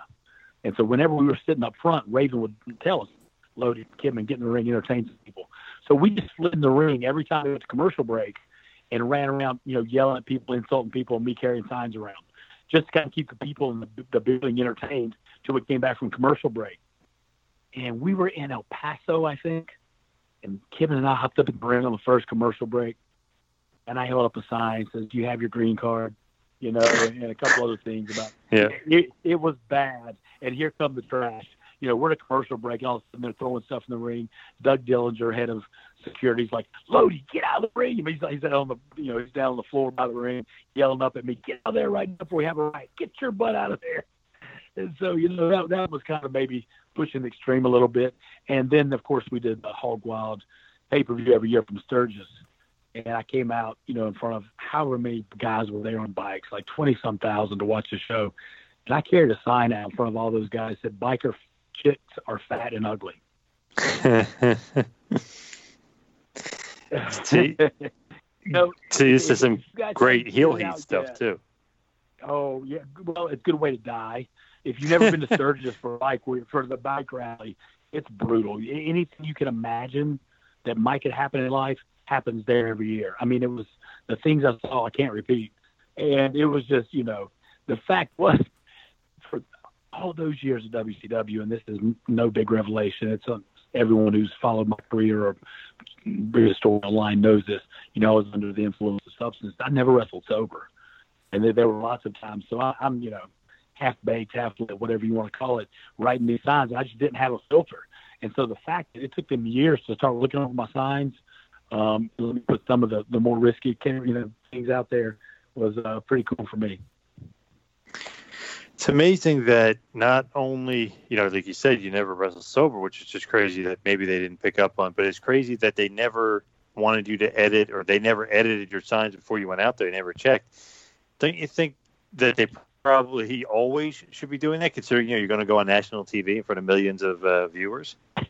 And so whenever we were sitting up front, Raven would tell us, Lodi Kidman, get in the ring, entertain people. So we just slid in the ring every time it was commercial break and ran around, you know, yelling at people, insulting people, and me carrying signs around, just to kind of keep the people in the, the building entertained till we came back from commercial break. And we were in El Paso, I think, and Kevin and I hopped up in the ring on the first commercial break, and I held up a sign that says, "Do you have your green card?" You know, and, a couple other things about. Yeah. It, it was bad, and here come the trash you know, we're at a commercial break, and all of a sudden they're throwing stuff in the ring. Doug Dillinger, head of security, is like, Lodi, get out of the ring. He's, he's on the, you know, he's down on the floor by the ring, yelling up at me, get out of there right now before we have a riot. Get your butt out of there. And so, you know, that, that was kind of maybe pushing the extreme a little bit. And then, of course, we did the Hog Wild pay-per-view every year from Sturgis. And I came out, you know, in front of however many guys were there on bikes, like 20 some thousand to watch the show. And I carried a sign out in front of all those guys that said, biker chicks are fat and ugly. see, no, see, this is some great heel heat stuff yet. too. Oh yeah, well, it's a good way to die. If you've never been to Sturgis for bike for the bike rally, it's brutal. Anything you can imagine that might could happen in life happens there every year. I mean, it was the things I saw I can't repeat, and it was just you know the fact was all those years of WCW, and this is no big revelation. It's a, everyone who's followed my career or a story online knows this. You know, I was under the influence of substance. I never wrestled sober, and there, there were lots of times. So I, I'm, you know, half baked, half lit, whatever you want to call it, writing these signs. I just didn't have a filter, and so the fact that it took them years to start looking over my signs, um, let me put some of the the more risky, you know, things out there was uh, pretty cool for me. It's amazing that not only, you know, like you said, you never wrestled sober, which is just crazy that maybe they didn't pick up on, but it's crazy that they never wanted you to edit or they never edited your signs before you went out there. They never checked. Don't you think that they probably he always should be doing that, considering, you know, you're going to go on national TV in front of millions of uh, viewers? (laughs)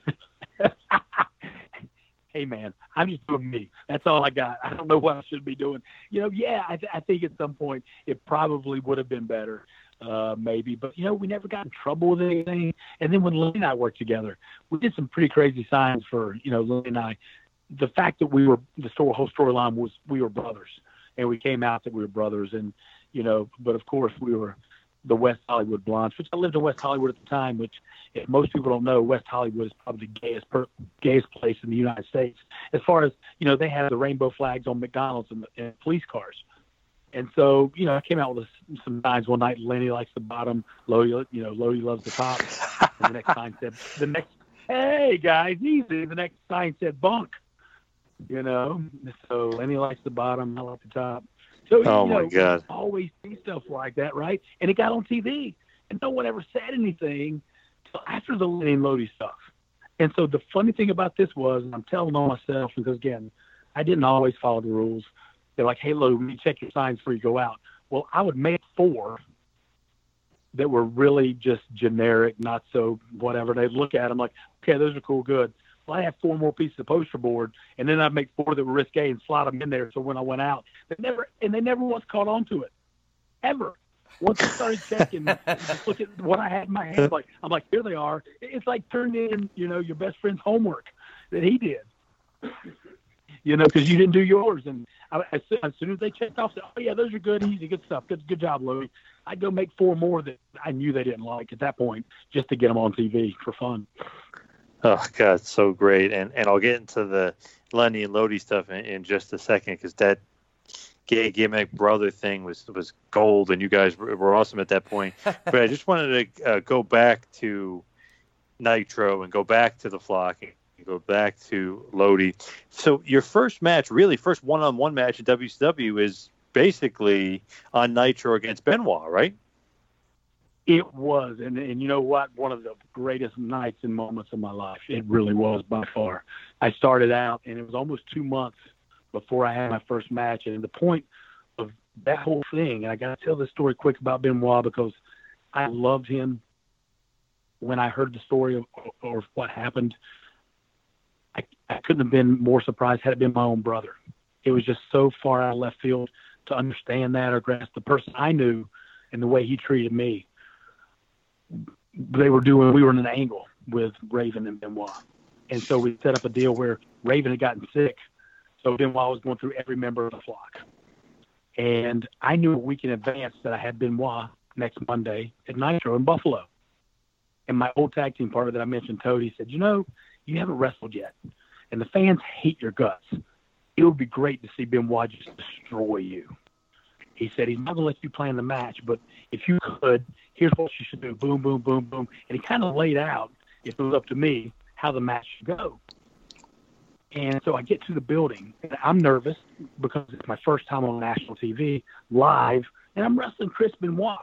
hey man, I'm just doing me. That's all I got. I don't know what I should be doing. You know, yeah, I, th- I think at some point it probably would have been better, uh, maybe. But you know, we never got in trouble with anything. And then when Lenny and I worked together, we did some pretty crazy signs for you know Lenny and I. The fact that we were the story, whole storyline was we were brothers, and we came out that we were brothers, and you know, but of course we were the West Hollywood Blondes, which I lived in West Hollywood at the time, which if most people don't know, West Hollywood is probably the gayest per, gayest place in the United States. As far as you know, they have the rainbow flags on McDonald's and, and police cars. And so, you know, I came out with a, some signs one night. Lenny likes the bottom. Lodi, you know, Lodi loves the top. and the next sign said, the next, hey guys, easy. The next sign said bunk. You know, so Lenny likes the bottom. I like the top. So, Oh, you know, my God. always see stuff like that, right? And it got on TV, and no one ever said anything till after the Lenny and Lodi stuff. And so the funny thing about this was, and I'm telling on myself because again, I didn't always follow the rules. They're like, "Hey, Lodi, we need to check your signs before you go out." Well, I would make four that were really just generic, not so whatever. They'd look at them like, "Okay, those are cool, good." Well, I have four more pieces of poster board, and then I'd make four that were risque and slot them in there. So when I went out, they never and they never once caught on to it, ever. Once I started checking, (laughs) just look at what I had in my hand. Like I'm like, here they are. It's like turning in, you know, your best friend's homework that he did. You know, because you didn't do yours, and I, as, soon, as soon as they checked off, said, "Oh yeah, those are good, easy, good stuff. Good, good job, Louis." I'd go make four more that I knew they didn't like at that point, just to get them on TV for fun. Oh God, so great! And and I'll get into the Lenny and Lodi stuff in, in just a second because that gay gimmick brother thing was was gold, and you guys were, were awesome at that point. (laughs) but I just wanted to uh, go back to Nitro and go back to the flock and go back to Lodi. So your first match, really first one-on-one match in WCW, is basically on Nitro against Benoit, right? It was, and and you know what? One of the greatest nights and moments of my life. It really was by far. I started out, and it was almost two months before I had my first match. And the point of that whole thing, and I got to tell this story quick about Benoit because I loved him when I heard the story of or what happened. I, I couldn't have been more surprised had it been my own brother. It was just so far out of left field to understand that or grasp the person I knew and the way he treated me they were doing we were in an angle with Raven and Benoit. And so we set up a deal where Raven had gotten sick. So Benoit was going through every member of the flock. And I knew a week in advance that I had Benoit next Monday at Nitro in Buffalo. And my old tag team partner that I mentioned, Cody, said, You know, you haven't wrestled yet. And the fans hate your guts. It would be great to see Benoit just destroy you. He said he's not going to let you plan the match, but if you could, here's what you should do. Boom, boom, boom, boom. And he kind of laid out, if it was up to me, how the match should go. And so I get to the building, and I'm nervous because it's my first time on national TV live, and I'm wrestling Chris Benoit.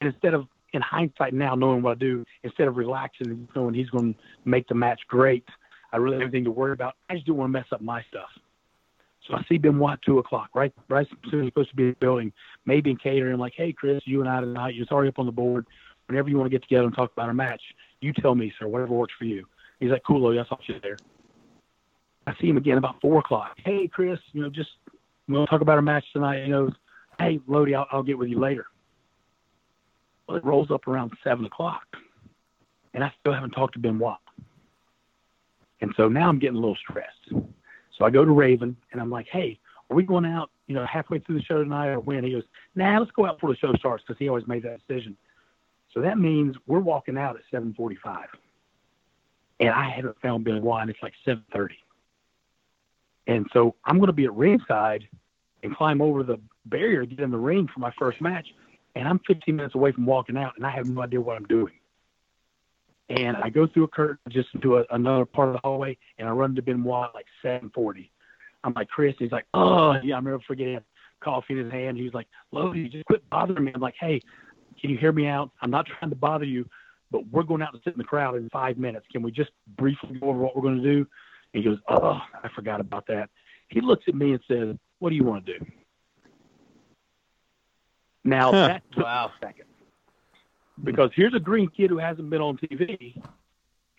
And instead of, in hindsight now, knowing what I do, instead of relaxing and knowing he's going to make the match great, I really have anything to worry about. I just don't want to mess up my stuff. So I see Benoit at two o'clock, right? Right soon supposed to be in the building, maybe in catering. I'm like, hey, Chris, you and I tonight, you're already up on the board. Whenever you want to get together and talk about our match, you tell me, sir, whatever works for you. He's like, cool, Lodi, I saw you there. I see him again about four o'clock. Hey, Chris, you know, just we'll talk about our match tonight. You know, hey, Lodi, I'll, I'll get with you later. It rolls up around seven o'clock, and I still haven't talked to Benoit. And so now I'm getting a little stressed. So I go to Raven and I'm like, hey, are we going out, you know, halfway through the show tonight or when? He goes, nah, let's go out before the show starts because he always made that decision. So that means we're walking out at 7:45, and I haven't found Billy Wine. It's like 7:30, and so I'm going to be at ringside and climb over the barrier to get in the ring for my first match, and I'm 15 minutes away from walking out, and I have no idea what I'm doing and I go through a curtain just into a, another part of the hallway, and I run into Benoit like 7:40. I'm like Chris. He's like, oh yeah, I'm never forgetting coffee in his hand. He's like, Lodi, just quit bothering me. I'm like, hey, can you hear me out? I'm not trying to bother you, but we're going out to sit in the crowd in five minutes. Can we just briefly go over what we're going to do? And he goes, oh, I forgot about that. He looks at me and says, what do you want to do? Now Huh. that took Wow. a second because here's a green kid who hasn't been on TV,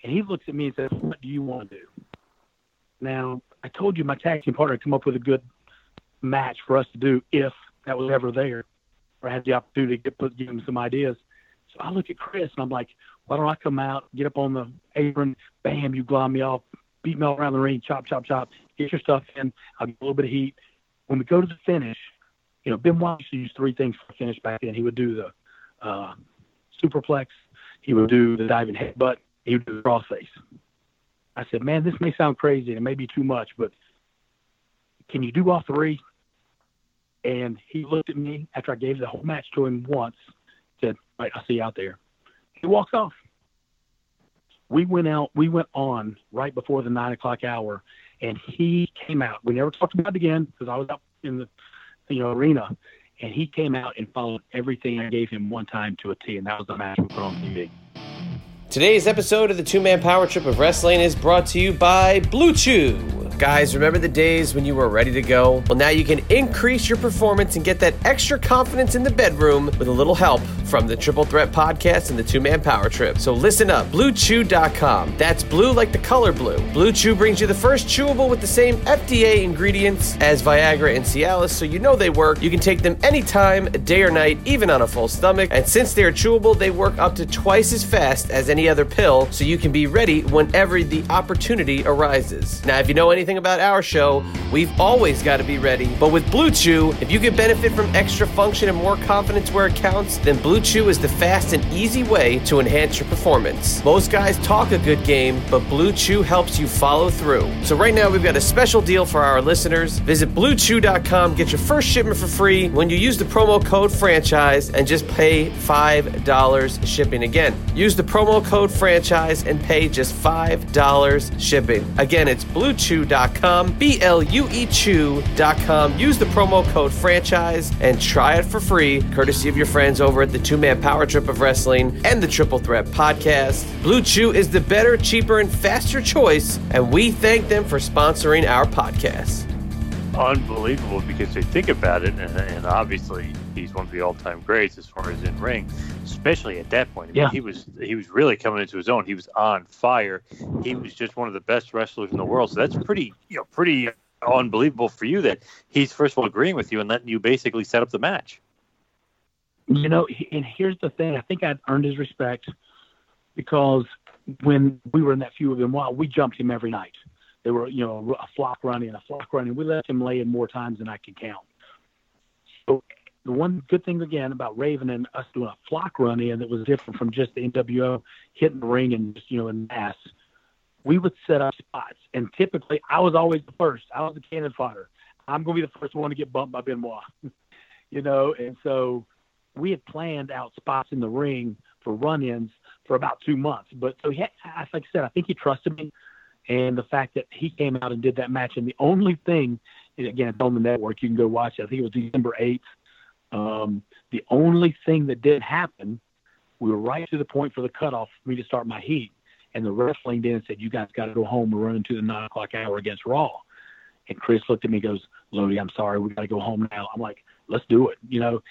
and he looks at me and says, "What do you want to do?" Now, I told you my tag team partner come up with a good match for us to do if that was ever there, or I had the opportunity to get, put, give him some ideas. So I look at Chris and I'm like, "Why don't I come out, get up on the apron, bam, you glom me off, beat me all around the ring, chop, chop, chop, get your stuff in. I'll get a little bit of heat. When we go to the finish, you know, Benoit used to use three things for finish back then. He would do the uh, superplex, he would do the diving headbutt, he would do the crossface. I said, man, this may sound crazy and it may be too much, but can you do all three? And he looked at me after I gave the whole match to him once, said, all right, I'll see you out there. He walks off. We went out, we went on right before the nine o'clock hour, and he came out. We never talked about it again because I was out in the you know arena, and he came out and followed everything I gave him one time to a T, and that was the match we put on TV. Today's episode of the Two Man Power Trip of Wrestling is brought to you by Blue Chew. Guys, remember the days when you were ready to go? Well, now you can increase your performance and get that extra confidence in the bedroom with a little help from the Triple Threat Podcast and the Two Man Power Trip. So listen up, BlueChew.com. That's blue like the color blue. Blue Chew brings you the first chewable with the same FDA ingredients as Viagra and Cialis, so you know they work. You can take them anytime, day or night, even on a full stomach. And since they're chewable, they work up to twice as fast as any other pill, so you can be ready whenever the opportunity arises. Now, if you know anything about our show, we've always got to be ready. But with Blue Chew, if you can benefit from extra function and more confidence where it counts, then Blue Chew is the fast and easy way to enhance your performance. Most guys talk a good game, but Blue Chew helps you follow through. So right now we've got a special deal for our listeners. Visit bluechew.com, get your first shipment for free when you use the promo code franchise and just pay $5 shipping. Again, use the promo code franchise and pay just $5 shipping. Again, it's bluechew.com bluechew.com, B L U E Chew.com. Use the promo code franchise and try it for free, courtesy of your friends over at the Two Man Power Trip of Wrestling and the Triple Threat Podcast. Blue Chew is the better, cheaper, and faster choice, and we thank them for sponsoring our podcast. Unbelievable because they think about it, and, and obviously he's one of the all-time greats as far as in ring, especially at that point. I mean, Yeah. he was he was really coming into his own. He was on fire. He was just one of the best wrestlers in the world. So that's pretty you know pretty unbelievable for you that he's first of all agreeing with you and letting you basically set up the match. You know, and here's the thing. I think I'd earned his respect because when we were in that feud with him, well, we jumped him every night. There were, you know, a flock running, and a flock running. We let him lay in more times than I could count. So the one good thing again about Raven and us doing a flock run in that was different from just the NWO hitting the ring and just, you know, in mass. We would set up spots, and typically I was always the first. I was the cannon fodder. I'm going to be the first one to get bumped by Benoit, (laughs) you know, and so we had planned out spots in the ring for run-ins for about two months. But so he, had, like I said, I think he trusted me, and the fact that he came out and did that match, and the only thing, again, it's on the network, you can go watch it. I think it was December eighth. Um, the only thing that did happen, we were right to the point for the cutoff for me to start my heat, and the wrestling then said, "You guys got to go home. We're running to the nine o'clock hour against Raw." And Chris looked at me, and goes, "Lodi, I'm sorry, we got to go home now." I'm like, "Let's do it," you know.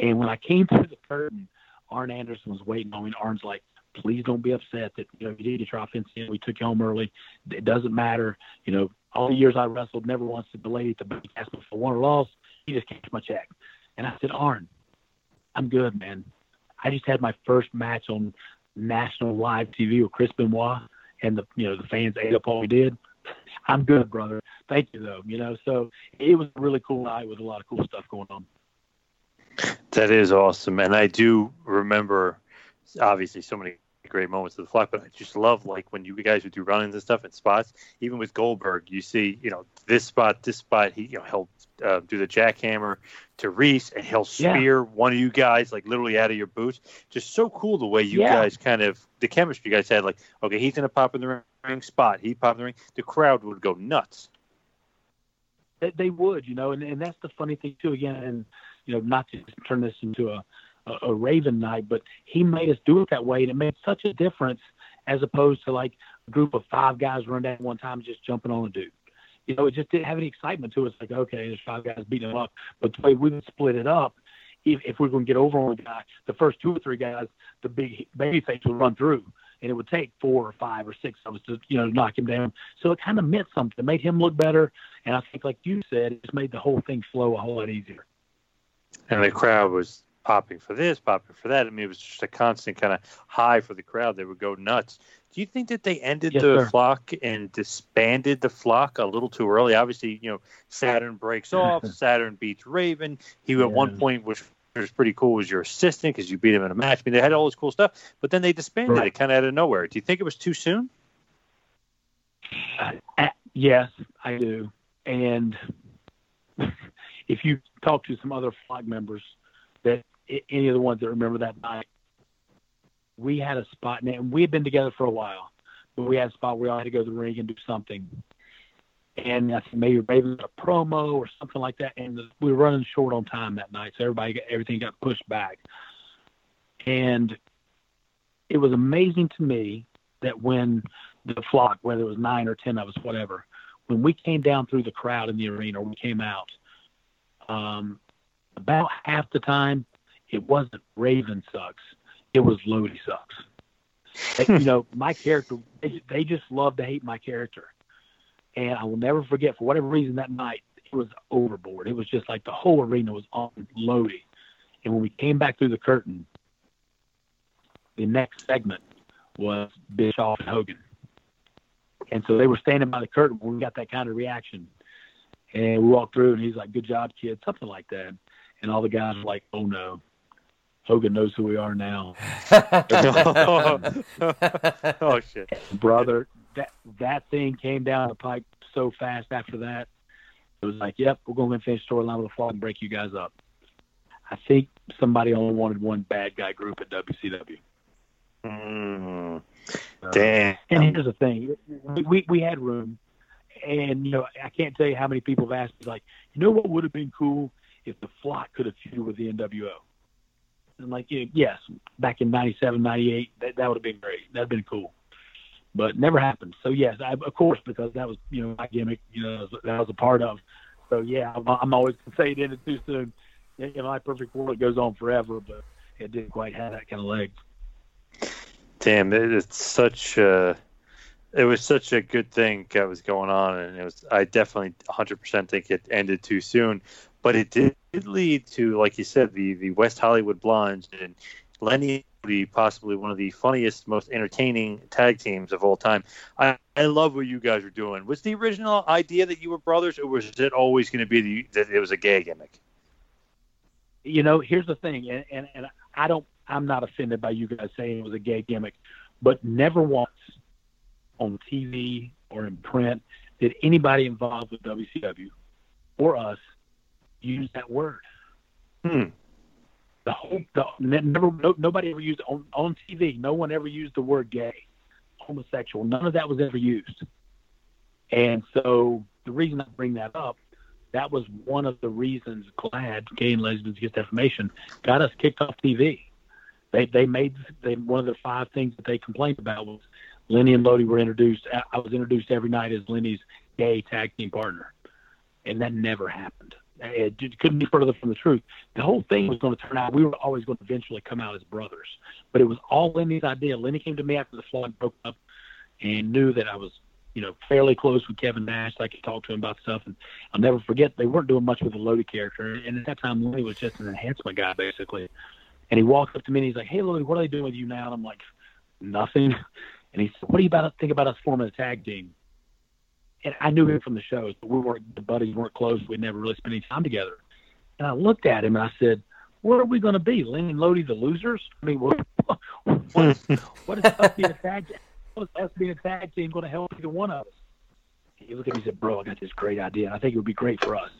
And when I came through the curtain, Arn Anderson was waiting on me. Arn's like, please don't be upset that you know you did get your offense in. We took you home early. It doesn't matter. You know, all the years I wrestled, never once did the lady at the bank ask me for won or lost. He just cashed my check. And I said, Arn, I'm good, man. I just had my first match on national live TV with Chris Benoit, and the you know the fans ate up all we did. (laughs) I'm good, brother. Thank you, though. You know, so it was a really cool night with a lot of cool stuff going on. That is awesome, and I do remember obviously so many great moments of the flock, but I just love like when you guys would do run-ins and stuff and spots. Even with Goldberg, you see, you know, this spot, this spot, he you know he'll uh, do the jackhammer to Reese, and he'll Yeah. spear one of you guys like literally out of your boots. Just so cool the way you Yeah. guys kind of the chemistry you guys had. Like, okay, he's gonna pop in the ring spot, he pop in the ring, the crowd would go nuts. They, they would, you know, and, and that's the funny thing too. Again, and you know, not to turn this into a, a, a Raven night, but he made us do it that way, and it made such a difference as opposed to like a group of five guys run down one time just jumping on a dude. You know, it just didn't have any excitement to us. Like, okay, there's five guys beating him up, but the way we would split it up, if, if we are going to get over on a guy, the first two or three guys, the big baby face would run through, and it would take four or five or six of us to you know knock him down. So it kind of meant something. It made him look better, and I think, like you said, it just made the whole thing flow a whole lot easier. and the crowd was popping for this, popping for that. I mean, it was just a constant kind of high for the crowd. They would go nuts. Do you think that they ended Yes, the sir. flock and disbanded the flock a little too early? Obviously, you know, Saturn breaks off. Saturn beats Raven. He at one point, which was pretty cool, was your assistant because you beat him in a match. I mean, they had all this cool stuff, but then they disbanded Right. it kind of out of nowhere. Do you think it was too soon? Uh, yes, I do. And (laughs) if you talk to some other flock members, that any of the ones that remember that night, we had a spot, and we had been together for a while, but we had a spot where we all had to go to the ring and do something. And I think maybe got a promo or something like that, and we were running short on time that night, so everybody got, everything got pushed back. And it was amazing to me that when the flock, whether it was nine or ten of us, whatever, when we came down through the crowd in the arena, we came out, um, about half the time, it wasn't Raven sucks, it was Lodi sucks. They- you know, (laughs) my character, they, they just love to hate my character, and I will never forget for whatever reason that night it was overboard. It was just like the whole arena was on Lodi, and when we came back through the curtain, the next segment was Bischoff and Hogan. And so they were standing by the curtain when we got that kind of reaction. And we walked through, and he's like, "Good job, kid," something like that. And all the guys were like, "Oh no, Hogan knows who we are now." (laughs) oh shit, brother! That that thing came down the pipe so fast after that. It was like, "Yep, we're going to finish storyline with a fall and break you guys up." I think somebody only wanted one bad guy group at WCW. Mm, Uh, damn. And here's the thing: we we, we had room, and you know, I can't tell you how many people have asked me, like, you know, what would have been cool if the Flock could have feuded with the NWO. Like, yeah, yes, back in '97, '98, that, that would have been great. That'd been cool, but never happened. So yes, I, of course, because that was you know my gimmick, you know, that was a part of. So yeah, I'm, I'm always gonna say it ended too soon. In my perfect world, it goes on forever, but it didn't quite have that kind of legs. Damn, it, it's such a, it was such a good thing that was going on, and it was. I definitely 100% think it ended too soon, but it did lead to, like you said, the the West Hollywood Blondes and Lenny be possibly one of the funniest, most entertaining tag teams of all time. I, I love what you guys are doing. Was the original idea that you were brothers, or was it always going to be the, that it was a gay gimmick? You know, here's the thing, and, and, and I don't, I'm not offended by you guys saying it was a gay gimmick, but never once on TV or in print did anybody involved with WCW or us use that word. Hmm the whole the, never no, nobody ever used on on TV. No one ever used the word gay, homosexual. None of that was ever used. And so the reason I bring that up, that was one of the reasons GLAAD, Gay and Lesbians Against Defamation, got us kicked off TV. They they made they one of the five things that they complained about was Lenny and Lodi were introduced. I was introduced every night as Lenny's gay tag team partner, and that never happened it couldn't be further from the truth. The whole thing was going to turn out. We were always going to eventually come out as brothers, but it was all Lenny's idea. Lenny came to me after the flood broke up, and knew that I was, you know, fairly close with Kevin Nash. I could talk to him about stuff, and I'll never forget they weren't doing much with the Lodi character. And at that time, Lenny was just an enhancement guy, basically. And he walked up to me and he's like, "Hey, Lodi, what are they doing with you now?" And I'm like, "Nothing." And he said, "What do you about think about us forming a tag team?" And I knew him from the shows, but we weren't the buddies weren't close. We never really spent any time together. And I looked at him and I said, "Where are we going to be? Lynn and Lodi, the losers? I mean, (laughs) what, what, what is us being a tag? What is us being a tag team going to help either one of us?" He looked at me and said, "Bro, I got this great idea. I think it would be great for us."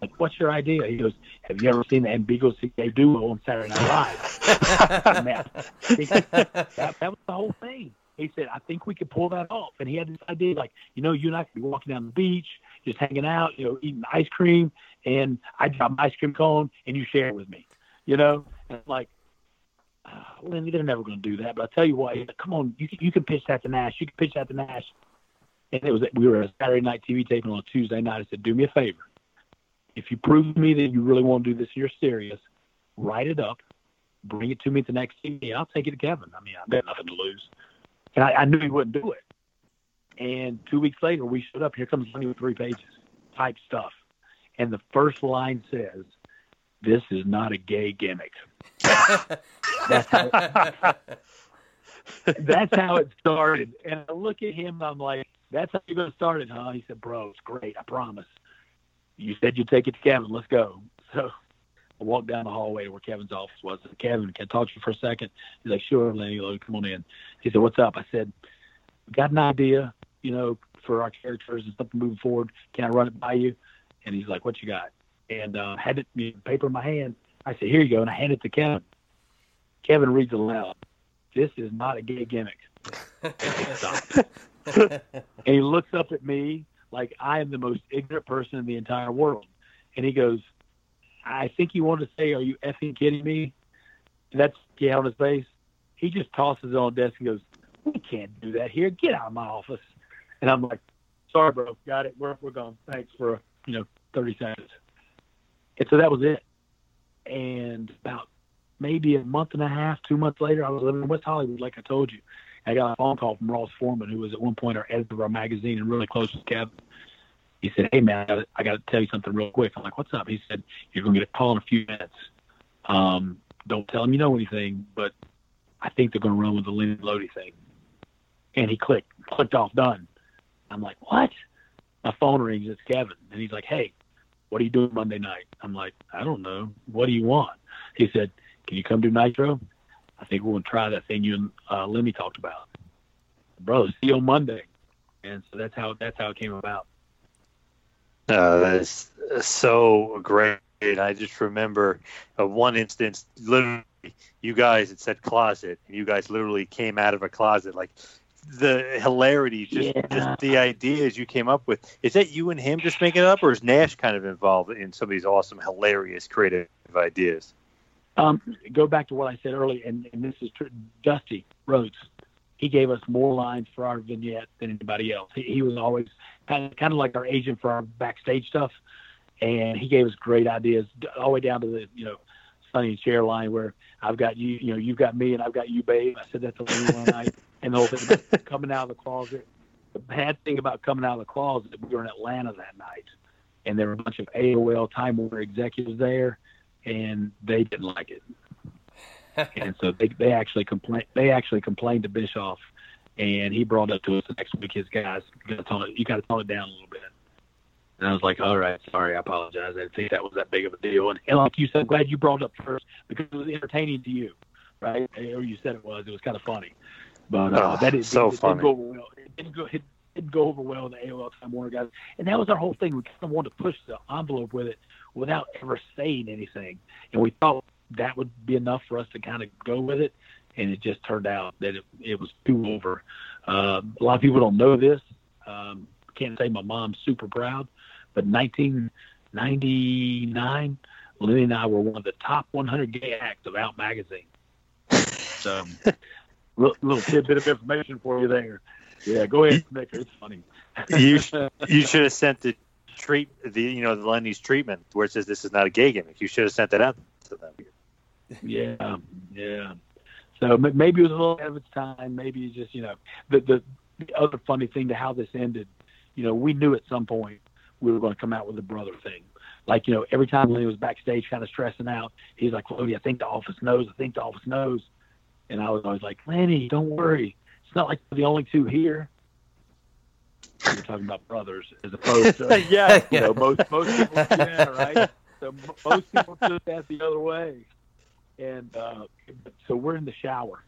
Like, what's your idea? He goes, "Have you ever seen the Ambiguous Gay Duo on Saturday Night Live?" (laughs) That, that was the whole thing he said, I think we could pull that off. And he had this idea, like, you know, you and I could be walking down the beach, just hanging out, you know, eating ice cream, and I drop my ice cream cone and you share it with me, you know? And I'm like, ah, oh, Lenny, they're never going to do that. But I tell you what, like, come on, you you can pitch that to Nash. You can pitch that to Nash. And it was, we were a Saturday night TV taping on a Tuesday night. I said, do me a favor. If you prove to me that you really want to do this, you're serious, write it up, bring it to me the next TV. I'll take it to Kevin. I mean, I've got nothing to lose. And I, I knew he wouldn't do it. And two weeks later, we showed up. Here comes Lenny with three pages, type stuff. And the first line says, This is not a gay gimmick. that's, how, that's how it started. And I look at him I'm like, That's how you're going to start it, huh? He said, Bro, it's great. I promise. You said you'd take it to Kevin. Let's go. So I walked down the hallway to where Kevin's office was. I said, Kevin, can I talk to you for a second? He's like, sure, Lenny, come on in. He said, what's up? I said, got an idea, you know, for our characters and something moving forward. Can I run it by you? And he's like, what you got? And uh, had it, you know, paper in my hand. I said, here you go. And I handed it to Kevin. Kevin reads aloud. This is not a gay gimmick. (laughs) and he looks up at me like I am the most ignorant person in the entire world. And he goes, I think he wanted to say, "Are you effing kidding me?" That's yeah on his face. He just tosses it on the desk and goes, "We can't do that here. Get out of my office." And I'm like, "Sorry, bro. Got it. We're we're gone. Thanks for you know 30 seconds." And so that was it. And about maybe a month and a half, two months later, I was living in West Hollywood, like I told you. I got a phone call from Ross Forman, who was at one point our editor of our magazine and really close with Kevin he said, "Hey man, I got to tell you something real quick." I'm like, "What's up?" He said, "You're gonna get a call in a few minutes. Um, don't tell him you know anything, but I think they're gonna run with the Lenny Lodi thing." And he clicked, clicked off, done. I'm like, "What?" My phone rings. It's Kevin, and he's like, "Hey, what are you doing Monday night?" I'm like, "I don't know. What do you want?" He said, "Can you come do Nitro?" I think we're gonna try that thing you and uh, talked about. Bro, see you on Monday. And so that's how that's how it came about. Uh, that is so great. I just remember uh, one instance, literally, you guys had said closet, and you guys literally came out of a closet like the hilarity, just, Yeah. just the ideas you came up with. Is that you and him just making it up, or is Nash kind of involved in some of these awesome, hilarious, creative ideas? Um, go back to what I said earlier, and, and this is true. Dusty Rhodes, he gave us more lines for our vignette than anybody else. He, he was always kind of kind of like our agent for our backstage stuff, and he gave us great ideas all the way down to the you know Sonny and Cher line where I've got you, you know, you've got me, and I've got you, babe. I said that to Lenny one night, and the whole thing about (laughs) coming out of the closet. The bad thing about coming out of the closet, we were in Atlanta that night, and there were a bunch of AOL Time Warner executives there, and they didn't like it. (laughs) and so they they actually complained. They actually complained to Bischoff, and he brought up to us the next week. His guys, you got to tone it, you got to tone it down a little bit. And I was like, all right, sorry, I apologize. I didn't think that was that big of a deal. And, and like you said, glad you brought it up first because it was entertaining to you, right? Or you said it was. It was kind of funny. But uh, Oh, that is so it, funny. Didn't go over well. It didn't go. It didn't go over well with the AOL Time Warner guys. And that was our whole thing. We kind of wanted to push the envelope with it without ever saying anything. And we thought that would be enough for us to kind of go with it. And it just turned out that it, it was too over. Uh, a lot of people don't know this. Um, can't say my mom's super proud, but 1999, Lenny and I were one of the top 100 gay acts of Out Magazine. So, (laughs) little, little tidbit of information for you there. Yeah, go ahead, Nick. It's funny. you you should have sent the treat the you know the Lenny's treatment where it says this is not a gay gimmick. You should have sent that out to them. Yeah, yeah. So maybe it was a little ahead of its time. Maybe it's just you know the, the the other funny thing to how this ended. You know, we knew at some point we were going to come out with the brother thing. Like you know, every time Lenny was backstage, kind of stressing out, he's like, "Lodi, I think the office knows. I think the office knows." And I was always like, "Lenny, don't worry. It's not like we're the only two here." We're talking about brothers as opposed to (laughs) Yeah. you know most most people yeah right. So most people just that the other way. And uh, so we're in the shower,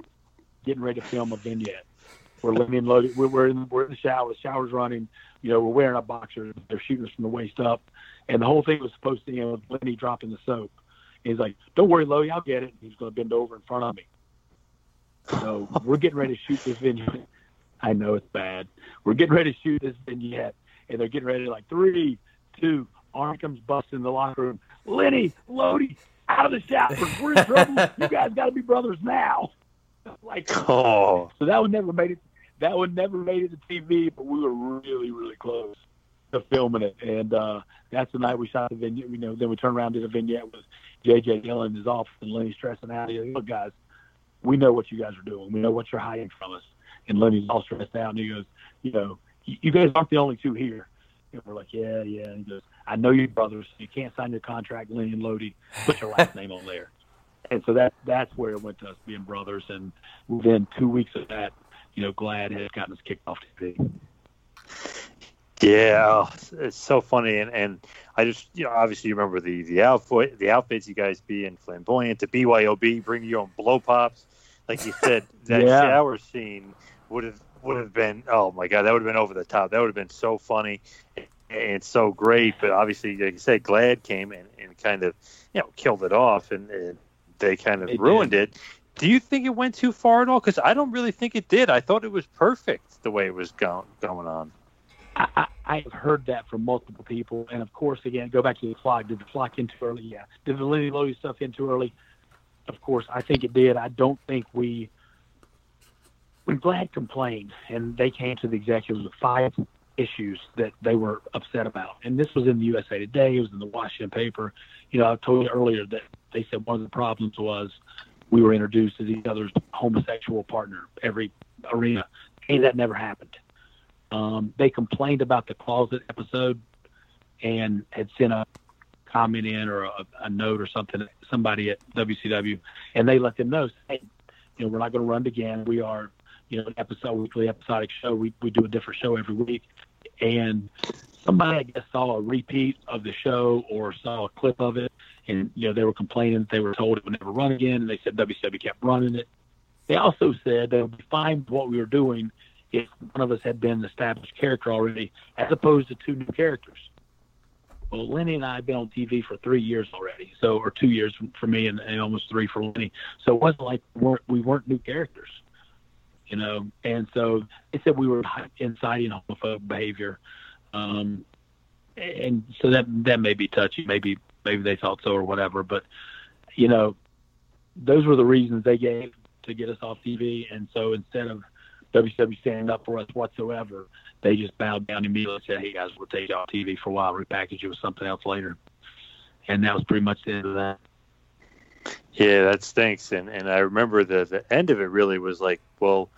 getting ready to film a vignette. We're and Lodi. We're, in we're in the shower. The shower's running. You know, we're wearing our boxers. They're shooting us from the waist up, and the whole thing was supposed to end with Lenny dropping the soap. He's like, "Don't worry, Lodi, I'll get it." He's going to bend over in front of me. So we're getting ready to shoot this vignette. I know it's bad. We're getting ready to shoot this vignette, and they're getting ready like three, two. Arn comes busting in the locker room. Lenny, Lodi, out of the shower. We're in (laughs) trouble. you guys got to be brothers now. like, (laughs) Oh, so that one never made it. That one never made it to TV, but we were really, really close to filming it. And uh, that's the night we shot the vignette. You know, then we turned around and did a vignette with JJ Dillon in his office and Lenny stressing out. He's like, look, guys, we know what you guys are doing. We know what you're hiding from us. And Lenny's all stressed out, and he goes, you know, you you guys aren't the only two here. And we're like, yeah, yeah. And he goes, I know you're brothers. You can't sign your contract, Lenny and Lodi. Put your last (laughs) name on there. And so that that's where it went to us being brothers. And within two weeks of that, you know, GLAAD has gotten us kicked off TV. Yeah, it's- so funny, and and I just you know obviously you remember the the outfit the outfits you guys being flamboyant, the BYOB, bring your own blow pops, like you said (laughs) that Yeah. shower scene would have would have been oh my god that would have been over the top that would have been so funny and so great, but obviously like you said GLAAD came and, and kind of you know killed it off and, and they kind of They ruined it. Do you think it went too far at all? Because I don't really think it did. I thought it was perfect the way it was going going on. I, I, I've heard that from multiple people, and of course, again, go back to the flock. Did the flock in too early? Yeah. Did the Lenny Lodi stuff in too early? Of course, I think it did. I don't think we. When GLAAD complained, and they came to the executives with five issues that they were upset about, and this was in the USA Today, it was in the Washington paper. You know, I told you earlier that they said one of the problems was we were introduced as each other's homosexual partner every arena. Hey, that never happened. Um, they complained about the closet episode and had sent a comment in or a, a note or something somebody at WCW, and they let them know, hey, you know, we're not going to run it again. We are, you know, an episode weekly episodic show. We we do a different show every week, and somebody I guess saw a repeat of the show or saw a clip of it, and you know they were complaining that they were told it would never run again, and they said WCW kept running it. They also said they would be fine with what we were doing if one of us had been an established character already, as opposed to two new characters. Well, Lenny and I have been on TV for three years already, so or two years for me and, and almost three for Lenny. So it wasn't like we weren't, we weren't new characters. You know. And so they said we were inciting homophobic behavior, um, and so that that may be touchy. Maybe maybe they thought so or whatever. But you know, those were the reasons they gave to get us off TV. And so instead of WCW standing up for us whatsoever, they just bowed down immediately and said, "Hey guys, we'll take you off TV for a while, repackage you with something else later." And that was pretty much the end of that. Yeah, that stinks. And and I remember the the end of it really was like, well,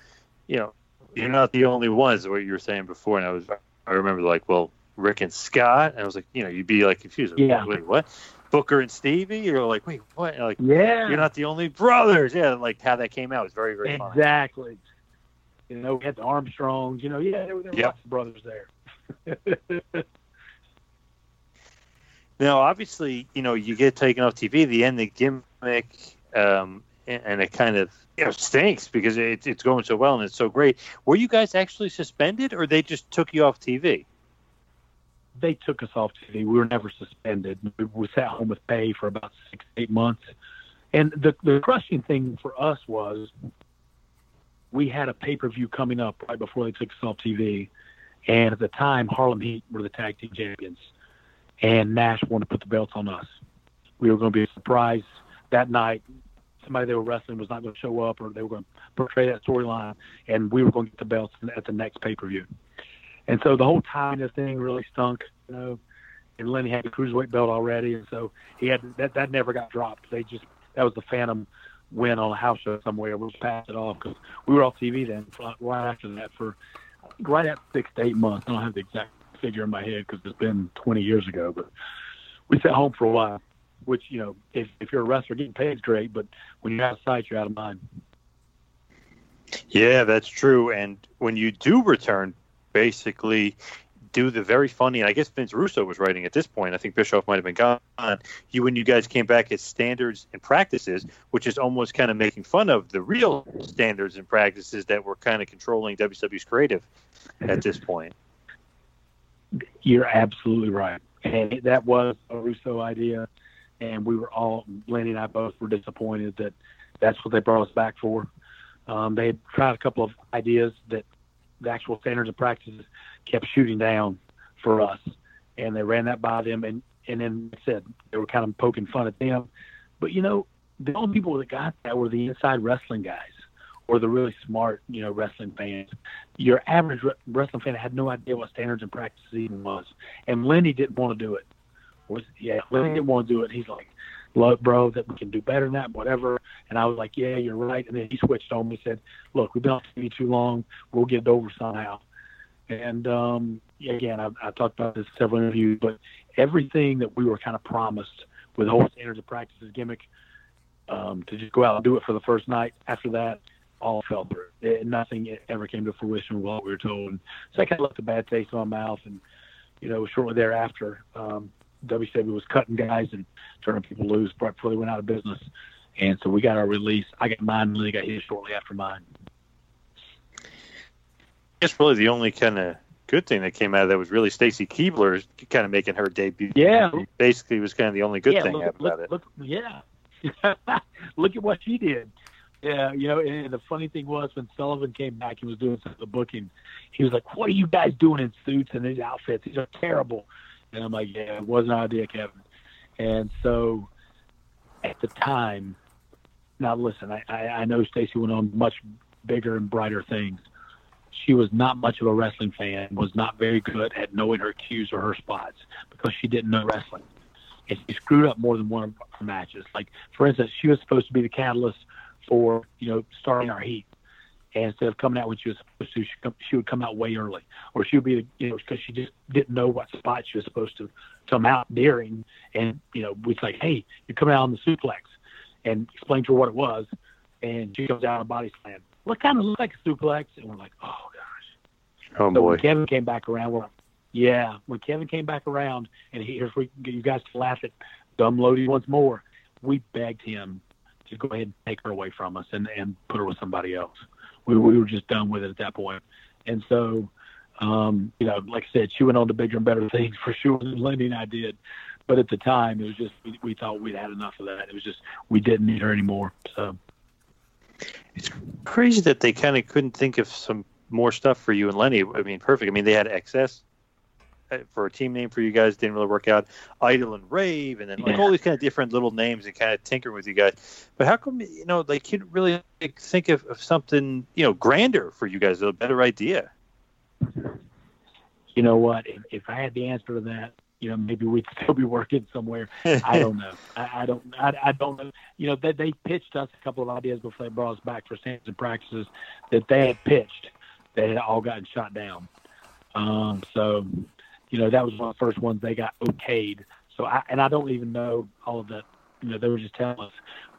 you know, you're not the only ones. What you were saying before, and I was I remember like, well, Rick and Scott, and I was like, you know, you'd be like confused. Yeah. Wait, what? Booker and Stevie? You're like, wait, what? And like, Yeah. you're not the only brothers. Yeah, like how that came out was very very funny. Exactly. You know, we had the Armstrongs. You know, yeah, there were, there were Yep. lots of brothers there. (laughs) Now, obviously, you know, you get taken off TV. The end, the gimmick, um, and, it kind of you know stinks because it, it's going so well and it's so great. Were you guys actually suspended, or they just took you off TV? they took us off TV. We were never suspended. We, we sat home with pay for about six, eight months. And the the crushing thing for us was we had a pay per view coming up right before they took us off TV, and at the time Harlem Heat were the tag team champions, and Nash wanted to put the belts on us. We were going to be a surprise that night. Somebody they were wrestling was not going to show up, or they were going to portray that storyline, and we were going to get the belts at the next pay per view. And so the whole of the thing really stunk, you know. And Lenny had the cruiserweight belt already, and so he had that. That never got dropped. They just that was the Phantom win on a house show somewhere. We passed it off because we were off TV then. Right after that, for right at six to eight months. I don't have the exact figure in my head because it's been 20 years ago, but we sat home for a while. Which you know, if if you're a wrestler, getting paid is great, but when you're out of sight, you're out of mind. Yeah, that's true. And when you do return, basically do the very funny, and I guess Vince Russo was writing at this point. I think Bischoff might have been gone. You when you guys came back as standards and practices, which is almost kind of making fun of the real standards and practices that were kind of controlling WWE's creative at this point. You're absolutely right. And that was a Russo idea. And we were all, Lenny and I both were disappointed that that's what they brought us back for. Um, they had tried a couple of ideas that the actual standards and practices kept shooting down for us. And they ran that by them. And, and then like said, they were kind of poking fun at them. But, you know, the only people that got that were the inside wrestling guys or the really smart, you know, wrestling fans. Your average wrestling fan had no idea what standards and practices even was. And Lenny didn't want to do it. Was yeah, Lenny didn't want to do it. He's like, look, bro, that we can do better than that, whatever. And I was like, yeah, you're right. And then he switched on me, said, look, we've been on TV too long. We'll get it over somehow. And um, again, I, I talked about this in several interviews, but everything that we were kind of promised with the whole standards and practices gimmick, um, to just go out and do it for the first night. After that, all fell through. It, nothing ever came to fruition what we were told. And so I kind of left a bad taste in my mouth. And, you know, shortly thereafter, um, WCW was cutting guys and turning people loose right before they went out of business. And so we got our release. I got mine, and Lee got his shortly after mine. It's really the only kind of good thing that came out of that was really Stacy Keibler kind of making her debut. Yeah. Basically, was kind of the only good yeah, thing look, about look, it. Look, yeah. (laughs) look at what she did. Yeah, you know, and the funny thing was when Sullivan came back and was doing some of the booking, he was like, "What are you guys doing in suits and these outfits? These are terrible." And I'm like, "Yeah, it was an idea, Kevin." And so, at the time, now listen, I I, I know Stacy went on much bigger and brighter things. She was not much of a wrestling fan. Was not very good at knowing her cues or her spots because she didn't know wrestling and she screwed up more than one of our matches. Like for instance, she was supposed to be the catalyst for you know starting our heat, and instead of coming out when she was supposed to, she, come, she would come out way early, or she would be you know because she just didn't know what spot she was supposed to come out during, and you know we'd like, hey, you're coming out on the suplex, and explain to her what it was, and she comes out on a body slam. Well, it kind of looked like a suplex, and we're like, oh gosh. Oh So boy. when Kevin came back around, we're like, yeah, when Kevin came back around, and he, here's where you guys laugh at dumb Lodi once more. We begged him to go ahead and take her away from us and and put her with somebody else. We we were just done with it at that point, and so. Um, you know, like I said, she went on to bigger and better things for sure than Lindy and I did. But at the time, it was just we, we thought we'd had enough of that. It was just we didn't need her anymore. So It's crazy that they kind of couldn't think of some more stuff for you and Lenny. I mean, perfect. I mean, they had excess for a team name for you guys didn't really work out. Idle and Rave, and then like Yeah. all these kind of different little names and kind of tinker with you guys. But how come you know they couldn't really like, think of, of something you know grander for you guys, a better idea? You know what? If, if I had the answer to that, you know, maybe we'd still be working somewhere. I don't know. I, I don't. I, I don't know. You know, they, they pitched us a couple of ideas before they brought us back for stands and practices that they had pitched They had all gotten shot down. Um, so, you know, that was one of the first ones they got okayed. So, I and I don't even know all of that. You know, they were just telling us,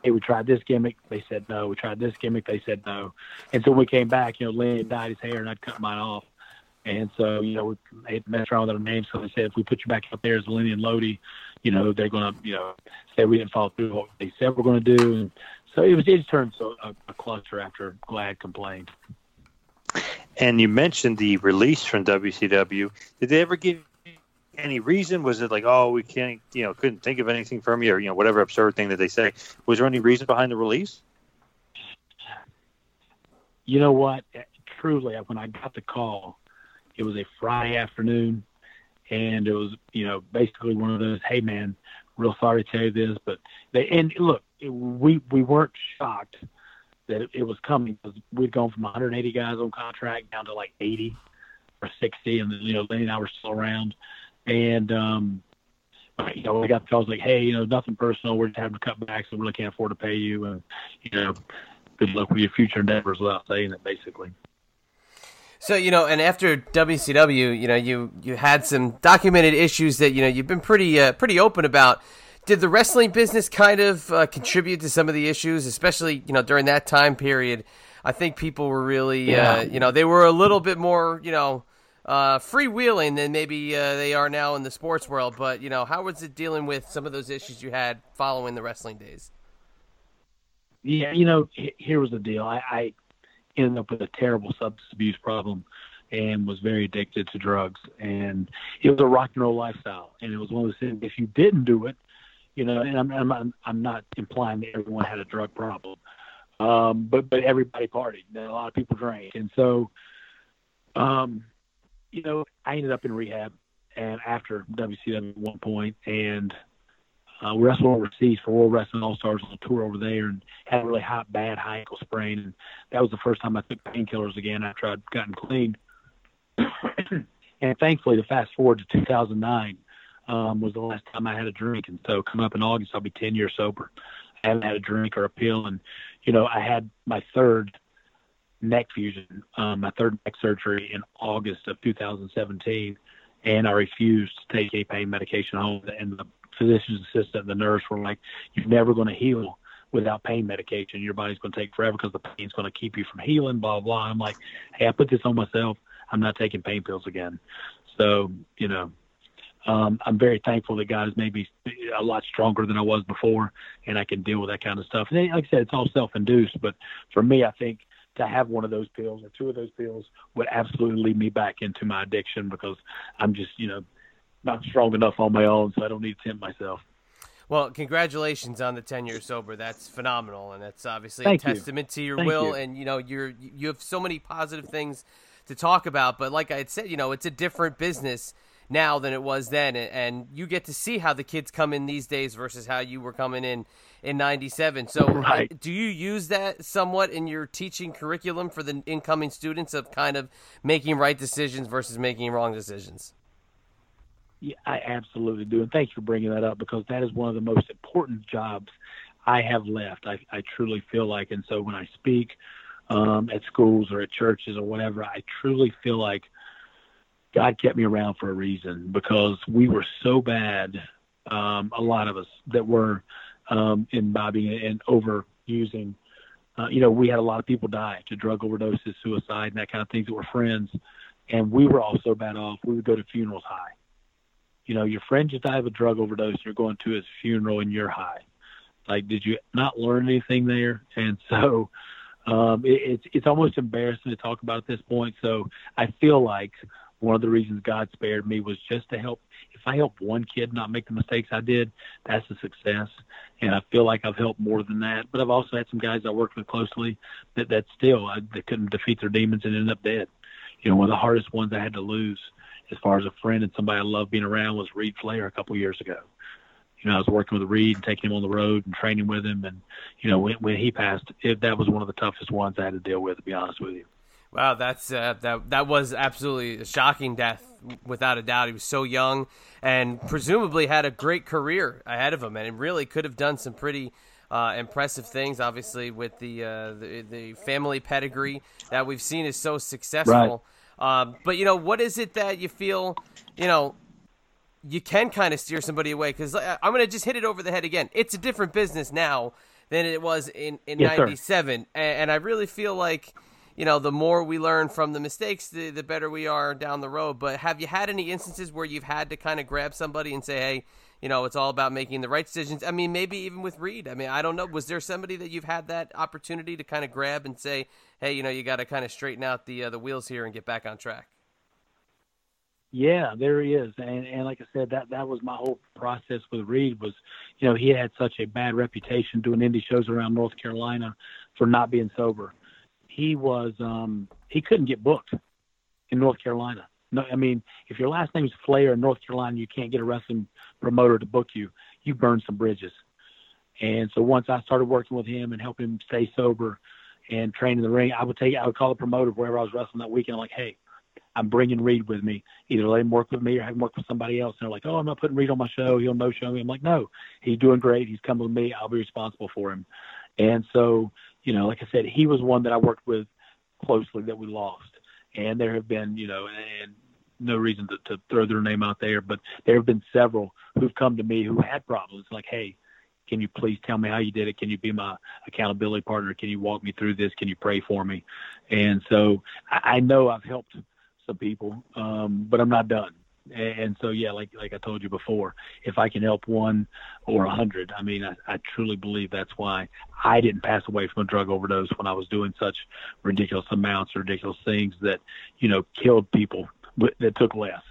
"Hey, we tried this gimmick." They said no. We tried this gimmick. They said no. And so when we came back, you know, Lenny dyed his hair, and I'd cut mine off. And so, you know, we they messed around with our names. So they said if we put you back up there as Lenny and Lodi, you know, they're going to, you know, say we didn't follow through what they said we're going to do. And so it was, it turned to a, a cluster after GLAAD complained. And you mentioned the release from WCW. Did they ever give any reason? Was it like, oh, we can't, you know, couldn't think of anything from you, or you know, whatever absurd thing that they say? Was there any reason behind the release? You know what? Truly, when I got the call, it was a Friday afternoon, and it was, you know, basically one of those, hey man, real sorry to tell you this, but they and look, we we weren't shocked that it, it was coming because we'd gone from 180 guys on contract down to like 80 or 60, and then, you know, Lenny and I were still around, and um, you know, we got the calls like, hey, you know, nothing personal, we're just having to cut back, so we really can't afford to pay you, and you know, good luck with your future endeavors, without saying it, basically. So you know, and after WCW, you know, you you had some documented issues that you know you've been pretty uh, pretty open about. Did the wrestling business kind of uh, contribute to some of the issues, especially you know during that time period? I think people were really, Yeah. uh, you know, they were a little bit more, you know, uh, freewheeling than maybe uh, they are now in the sports world. But you know, how was it dealing with some of those issues you had following the wrestling days? Yeah, you know, here was the deal. I, I ended up with a terrible substance abuse problem and was very addicted to drugs. And it was a rock and roll lifestyle. And it was one of those things, if you didn't do it, you know, and I'm, I'm, I'm- not implying that everyone had a drug problem, um, but, but everybody partied. A lot of people drank. And so, um, you know, I ended up in rehab and after WCW at one point, and uh, wrestled overseas for World Wrestling All Stars on a tour over there, and had a really hot, bad high ankle sprain, and that was the first time I took painkillers again after I'd gotten clean. (clears throat) and thankfully, to fast forward to 2009 um, was the last time I had a drink, and so coming up in August, I'll be 10 years sober. I haven't had a drink or a pill, and you know, I had my third neck fusion, um, my third neck surgery in August of 2017, and I refused to take any pain medication home. And the physician's assistant and the nurse were like, "You're never going to heal without pain medication. Your body's going to take forever because the pain's going to keep you from healing." Blah blah. I'm like, "Hey, I put this on myself. I'm not taking pain pills again." So you know, um, I'm very thankful that God has made me a lot stronger than I was before, and I can deal with that kind of stuff. And like I said, it's all self-induced, but for me, I think to have one of those pills or two of those pills would absolutely lead me back into my addiction because I'm just, you know, not strong enough on my own, so I don't need to tempt myself. Well, congratulations on the ten years sober. That's phenomenal, and that's obviously Thank a you. testament to your Thank will. you. And you know, you're you have so many positive things to talk about. But like I had said, you know, it's a different business now than it was then, and, you get to see how the kids come in these days versus how you were coming in in '97. So, uh, Right. do you use that somewhat in your teaching curriculum for the incoming students of kind of making right decisions versus making wrong decisions? Yeah, I absolutely do. And thank you for bringing that up because that is one of the most important jobs I have left. I, I truly feel like, and so when I speak um, at schools or at churches or whatever, I truly feel like God kept me around for a reason because we were so bad, um, a lot of us that were um, imbibing and overusing. Uh, you know, we had a lot of people die to drug overdoses, suicide, and that kind of things that were friends. And we were all so bad off. We would go to funerals high you know, your friend just died of a drug overdose, you're going to his funeral and you're high. Like, did you not learn anything there? And (laughs) so, um, it, it's it's almost embarrassing to talk about at this point. So I feel like one of the reasons God spared me was just to help. If I help one kid not make the mistakes I did, that's a success. And I feel like I've helped more than that. But I've also had some guys I worked with closely that that still I, that couldn't defeat their demons and ended up dead. You know, one of the hardest ones I had to lose as far as a friend and somebody I loved being around was Reid Flair a couple years ago. You know, I was working with Reid and taking him on the road and training with him, and you know, when when he passed, it, that was one of the toughest ones I had to deal with. To be honest with you. Wow, that's uh, that that was absolutely a shocking death, without a doubt. He was so young, and presumably had a great career ahead of him, and really could have done some pretty uh, impressive things. Obviously, with the, uh, the, the family pedigree that we've seen is so successful. Right. Um, but you know, what is it that you feel, you know, you can kind of steer somebody away? Because uh, I'm going to just hit it over the head again. It's a different business now than it was in in yes, '97, and, and I really feel like you know, the more we learn from the mistakes, the, the better we are down the road. But have you had any instances where you've had to kind of grab somebody and say, hey, you know, it's all about making the right decisions? I mean, maybe even with Reid. I mean, I don't know. Was there somebody that you've had that opportunity to kind of grab and say, hey, you know, you got to kind of straighten out the uh, the wheels here and get back on track? Yeah, there he is, and and like I said, that that was my whole process with Reid was, you know, he had such a bad reputation doing indie shows around North Carolina for not being sober he was um, he couldn't get booked in North Carolina. No, I mean, if your last name is Flair in North Carolina, you can't get a wrestling promoter to book you. You burn some bridges. And so once I started working with him and helping him stay sober and train in the ring, I would take I would call the promoter wherever I was wrestling that weekend. I'm like, hey, I'm bringing Reid with me. Either let him work with me or have him work with somebody else. And they're like, oh, I'm not putting Reid on my show. He'll no show me. I'm like, no, he's doing great. He's coming with me. I'll be responsible for him. And so you know, like I said, he was one that I worked with closely that we lost. And there have been, you know, and no reason to, to throw their name out there, but there have been several who've come to me who had problems like, hey, can you please tell me how you did it? Can you be my accountability partner? Can you walk me through this? Can you pray for me? And so I, I know I've helped some people, um, but I'm not done. And so, yeah, like like I told you before, if I can help one or a hundred, I mean, I, I truly believe that's why I didn't pass away from a drug overdose when I was doing such ridiculous amounts, ridiculous things that you know killed people that took less.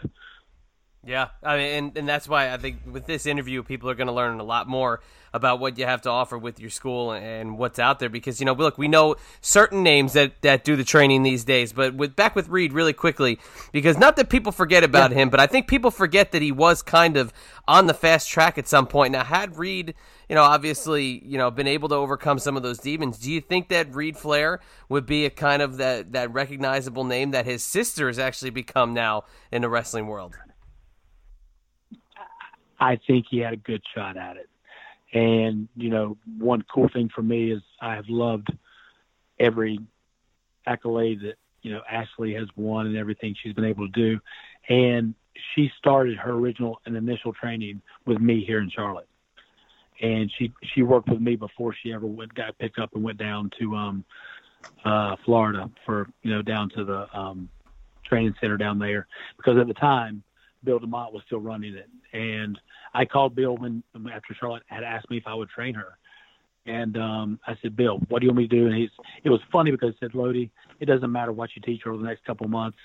Yeah, I mean, and, and that's why I think with this interview, people are going to learn a lot more about what you have to offer with your school and what's out there. Because you know, look, we know certain names that, that do the training these days, but with back with Reid really quickly, because not that people forget about yeah. him, but I think people forget that he was kind of on the fast track at some point. Now, had Reid, you know, obviously, you know, been able to overcome some of those demons, do you think that Reid Flair would be a kind of that that recognizable name that his sister has actually become now in the wrestling world? I think he had a good shot at it. And, you know, one cool thing for me is I have loved every accolade that, you know, Ashley has won and everything she's been able to do. And she started her original and initial training with me here in Charlotte. And she she worked with me before she ever went got picked up and went down to um uh Florida for, you know, down to the um training center down there because at the time Bill DeMott was still running it. And I called Bill when after Charlotte had asked me if I would train her. And um, I said, Bill, what do you want me to do? And he's, it was funny because he said, Lodi, it doesn't matter what you teach her over the next couple of months.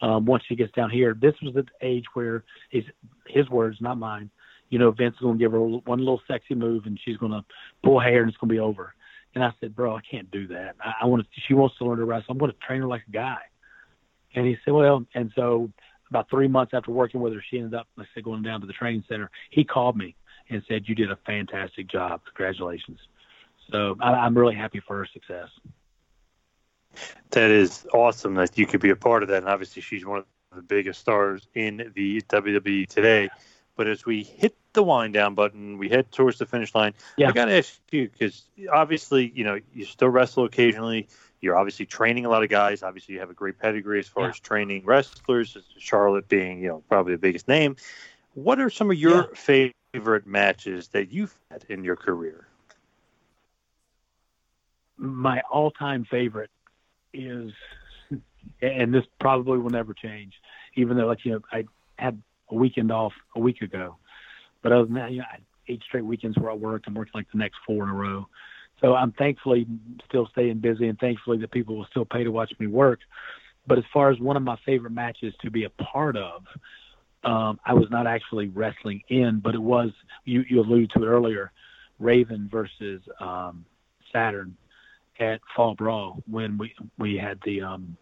Um, once she gets down here, this was the age where his, his words, not mine. You know, Vince is going to give her one little sexy move and she's going to pull hair and it's going to be over. And I said, bro, I can't do that. I, I want to, she wants to learn to wrestle. I'm going to train her like a guy. And he said, well, and so about three months after working with her, she ended up, like I said, going down to the training center. He called me and said, "You did a fantastic job. Congratulations." So I, I'm really happy for her success. That is awesome that you could be a part of that. And obviously, she's one of the biggest stars in the WWE today. But as we hit the wind down button, we head towards the finish line. Yeah. I got to ask you because obviously, you know, you still wrestle occasionally. You're obviously training a lot of guys. Obviously, you have a great pedigree as far yeah. as training wrestlers. Charlotte being, you know, probably the biggest name. What are some of your yeah. favorite matches that you've had in your career? My all-time favorite is, and this probably will never change, even though, like you know, I had a weekend off a week ago, but other than that, you know, I had eight straight weekends where I worked. I'm working like the next four in a row. So I'm thankfully still staying busy and thankfully that people will still pay to watch me work. But as far as one of my favorite matches to be a part of, um, I was not actually wrestling in, but it was you you alluded to it earlier, Raven versus um, Saturn at Fall Brawl when we we had the um,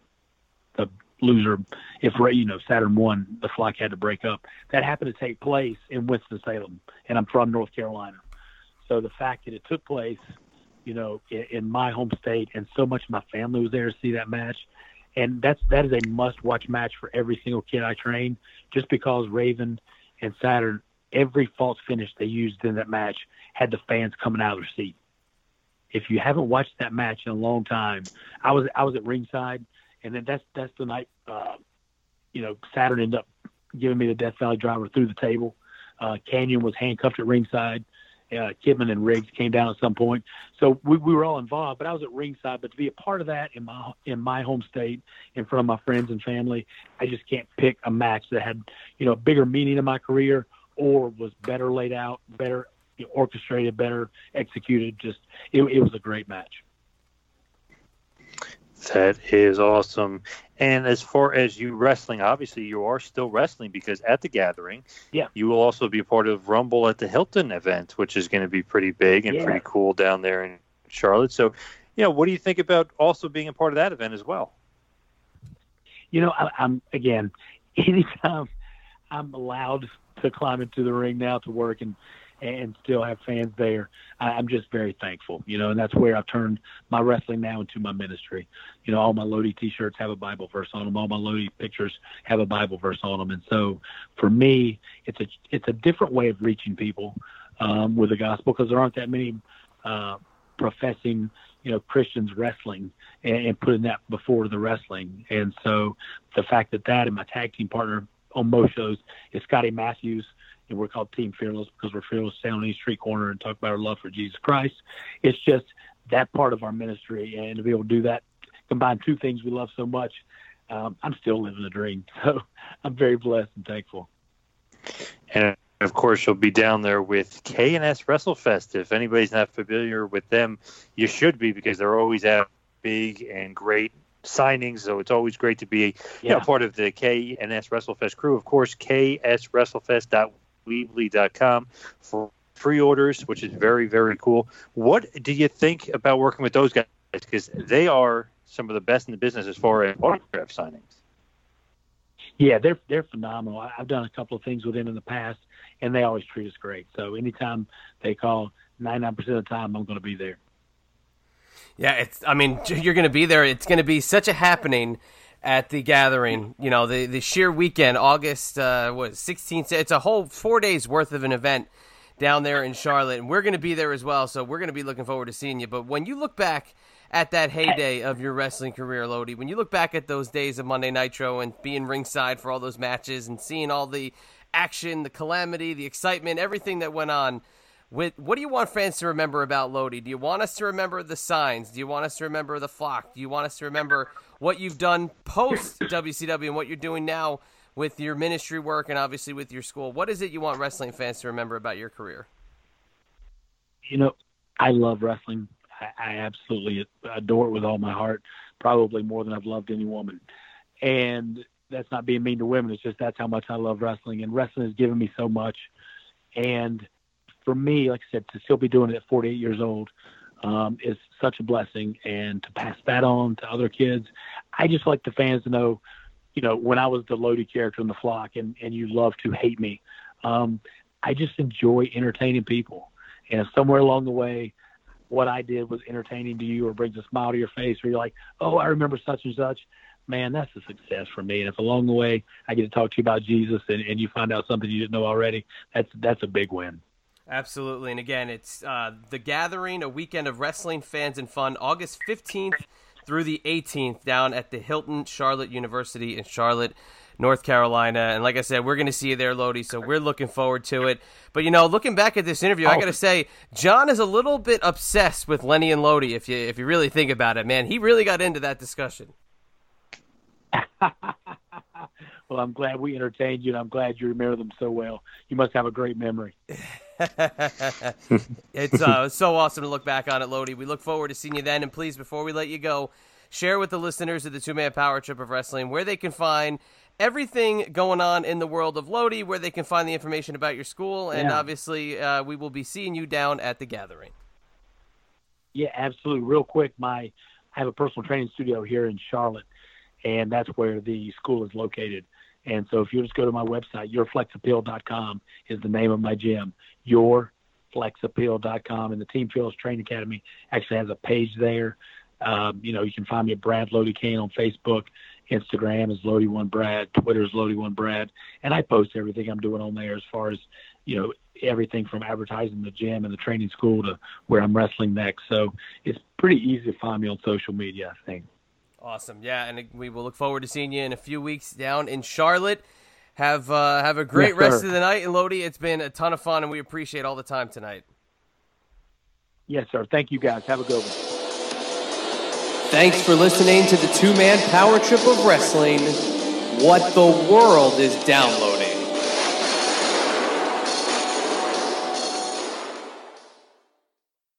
the loser if you know Saturn won, the flock had to break up. That happened to take place in Winston Salem, and I'm from North Carolina, so the fact that it took place, you know, in, in my home state, and so much of my family was there to see that match, and that's that is a must watch match for every single kid I train, just because Raven and Saturn every false finish they used in that match had the fans coming out of their seat. If you haven't watched that match in a long time, I was I was at ringside, and then that's that's the night, uh, you know, Saturn ended up giving me the Death Valley driver through the table. Uh, Kanyon was handcuffed at ringside. Uh, Kidman and Riggs came down at some point, so we, we were all involved. But I was at ringside. But to be a part of that in my in my home state, in front of my friends and family, I just can't pick a match that had you know a bigger meaning in my career or was better laid out, better orchestrated, better executed. Just it, it was a great match. That is awesome. And as far as you wrestling, obviously you are still wrestling because at the gathering, yeah, you will also be a part of Rumble at the Hilton event, which is going to be pretty big and Yeah. pretty cool down there in Charlotte. So, you know, what do you think about also being a part of that event as well? You know, I, I'm again, (laughs) anytime I'm allowed to climb into the ring now to work and and still have fans there, I, I'm just very thankful. You know, and that's where I've turned my wrestling now into my ministry. You know, all my Lodi T-shirts have a Bible verse on them. All my Lodi pictures have a Bible verse on them. And so, for me, it's a it's a different way of reaching people um, with the gospel because there aren't that many uh, professing you know Christians wrestling and, and putting that before the wrestling. And so the fact that that and my tag team partner on most shows is Scotty Matthews, and we're called Team Fearless because we're fearless down on each street corner and talk about our love for Jesus Christ. It's just that part of our ministry, and to be able to do that, combine two things we love so much. Um, I'm still living the dream, (laughs) so I'm very blessed and thankful. And of course, you'll be down there with K&S WrestleFest. If anybody's not familiar with them, you should be because they're always out big and great signings. So it's always great to be you know, part of the K&S WrestleFest crew. Of course, kswrestlefest.weebly.com for pre-orders, which is very, very cool. What do you think about working with those guys? Because they are some of the best in the business as far as autograph signings. Yeah, they're they're phenomenal. I've done a couple of things with them in the past, and they always treat us great. So anytime they call, ninety nine percent of the time, I'm going to be there. Yeah, it's. I mean, you're going to be there. It's going to be such a happening at the gathering. You know, the the sheer weekend, August uh, what 16th. It's a whole four days worth of an event down there in Charlotte, and we're going to be there as well. So we're going to be looking forward to seeing you. But when you look back at that heyday of your wrestling career, Lodi, when you look back at those days of Monday Nitro and being ringside for all those matches and seeing all the action, the calamity, the excitement, everything that went on. With, what do you want fans to remember about Lodi? Do you want us to remember the signs? Do you want us to remember the flock? Do you want us to remember what you've done post WCW and what you're doing now with your ministry work and obviously with your school? What is it you want wrestling fans to remember about your career? You know, I love wrestling. I, I absolutely adore it with all my heart, probably more than I've loved any woman. And that's not being mean to women. It's just that's how much I love wrestling. And wrestling has given me so much. And for me, like I said, to still be doing it at 48 years old um, is such a blessing. And to pass that on to other kids, I just like the fans to know, you know, when I was the Lodi character in the flock and, and you love to hate me, um, I just enjoy entertaining people. And somewhere along the way, what I did was entertaining to you or brings a smile to your face, or you're like, oh, I remember such and such, man, that's a success for me. And if along the way I get to talk to you about Jesus and, and you find out something you didn't know already, that's that's a big win. Absolutely. And again, it's uh, The Gathering, a weekend of wrestling, fans, and fun, August 15th through the 18th down at the Hilton Charlotte University in Charlotte, North Carolina. And like I said, we're going to see you there, Lodi, so we're looking forward to it. But, you know, looking back at this interview, I Oh. got to say, John is a little bit obsessed with Lenny and Lodi, if you, if you really think about it, man. He really got into that discussion. (laughs) Well, I'm glad we entertained you, and I'm glad you remember them so well. You must have a great memory. (laughs) (laughs) it's uh, so awesome to look back on it, Lodi. We look forward to seeing you then. And please, before we let you go, share with the listeners of the Two Man Power Trip of Wrestling where they can find everything going on in the world of Lodi, where they can find the information about your school, and Yeah. obviously uh, we will be seeing you down at the gathering. Yeah, absolutely. Real quick, my I have a personal training studio here in Charlotte, and that's where the school is located. And so if you just go to my website, yourflexappeal.com is the name of my gym, yourflexappeal.com. And the Team Fields Training Academy actually has a page there. Um, you know, you can find me at Brad Lodi Cain on Facebook. Instagram is Lodi One Brad. Twitter is Lodi One Brad. And I post everything I'm doing on there as far as, you know, everything from advertising the gym and the training school to where I'm wrestling next. So it's pretty easy to find me on social media, I think. Awesome, yeah, and we will look forward to seeing you in a few weeks down in Charlotte. Have uh, have a great Yes, rest sir. of the night in Lodi. It's been a ton of fun, and we appreciate all the time tonight. Yes, sir. Thank you guys. Have a good one. Thanks for listening to the two man power trip of wrestling. What the world is downloading.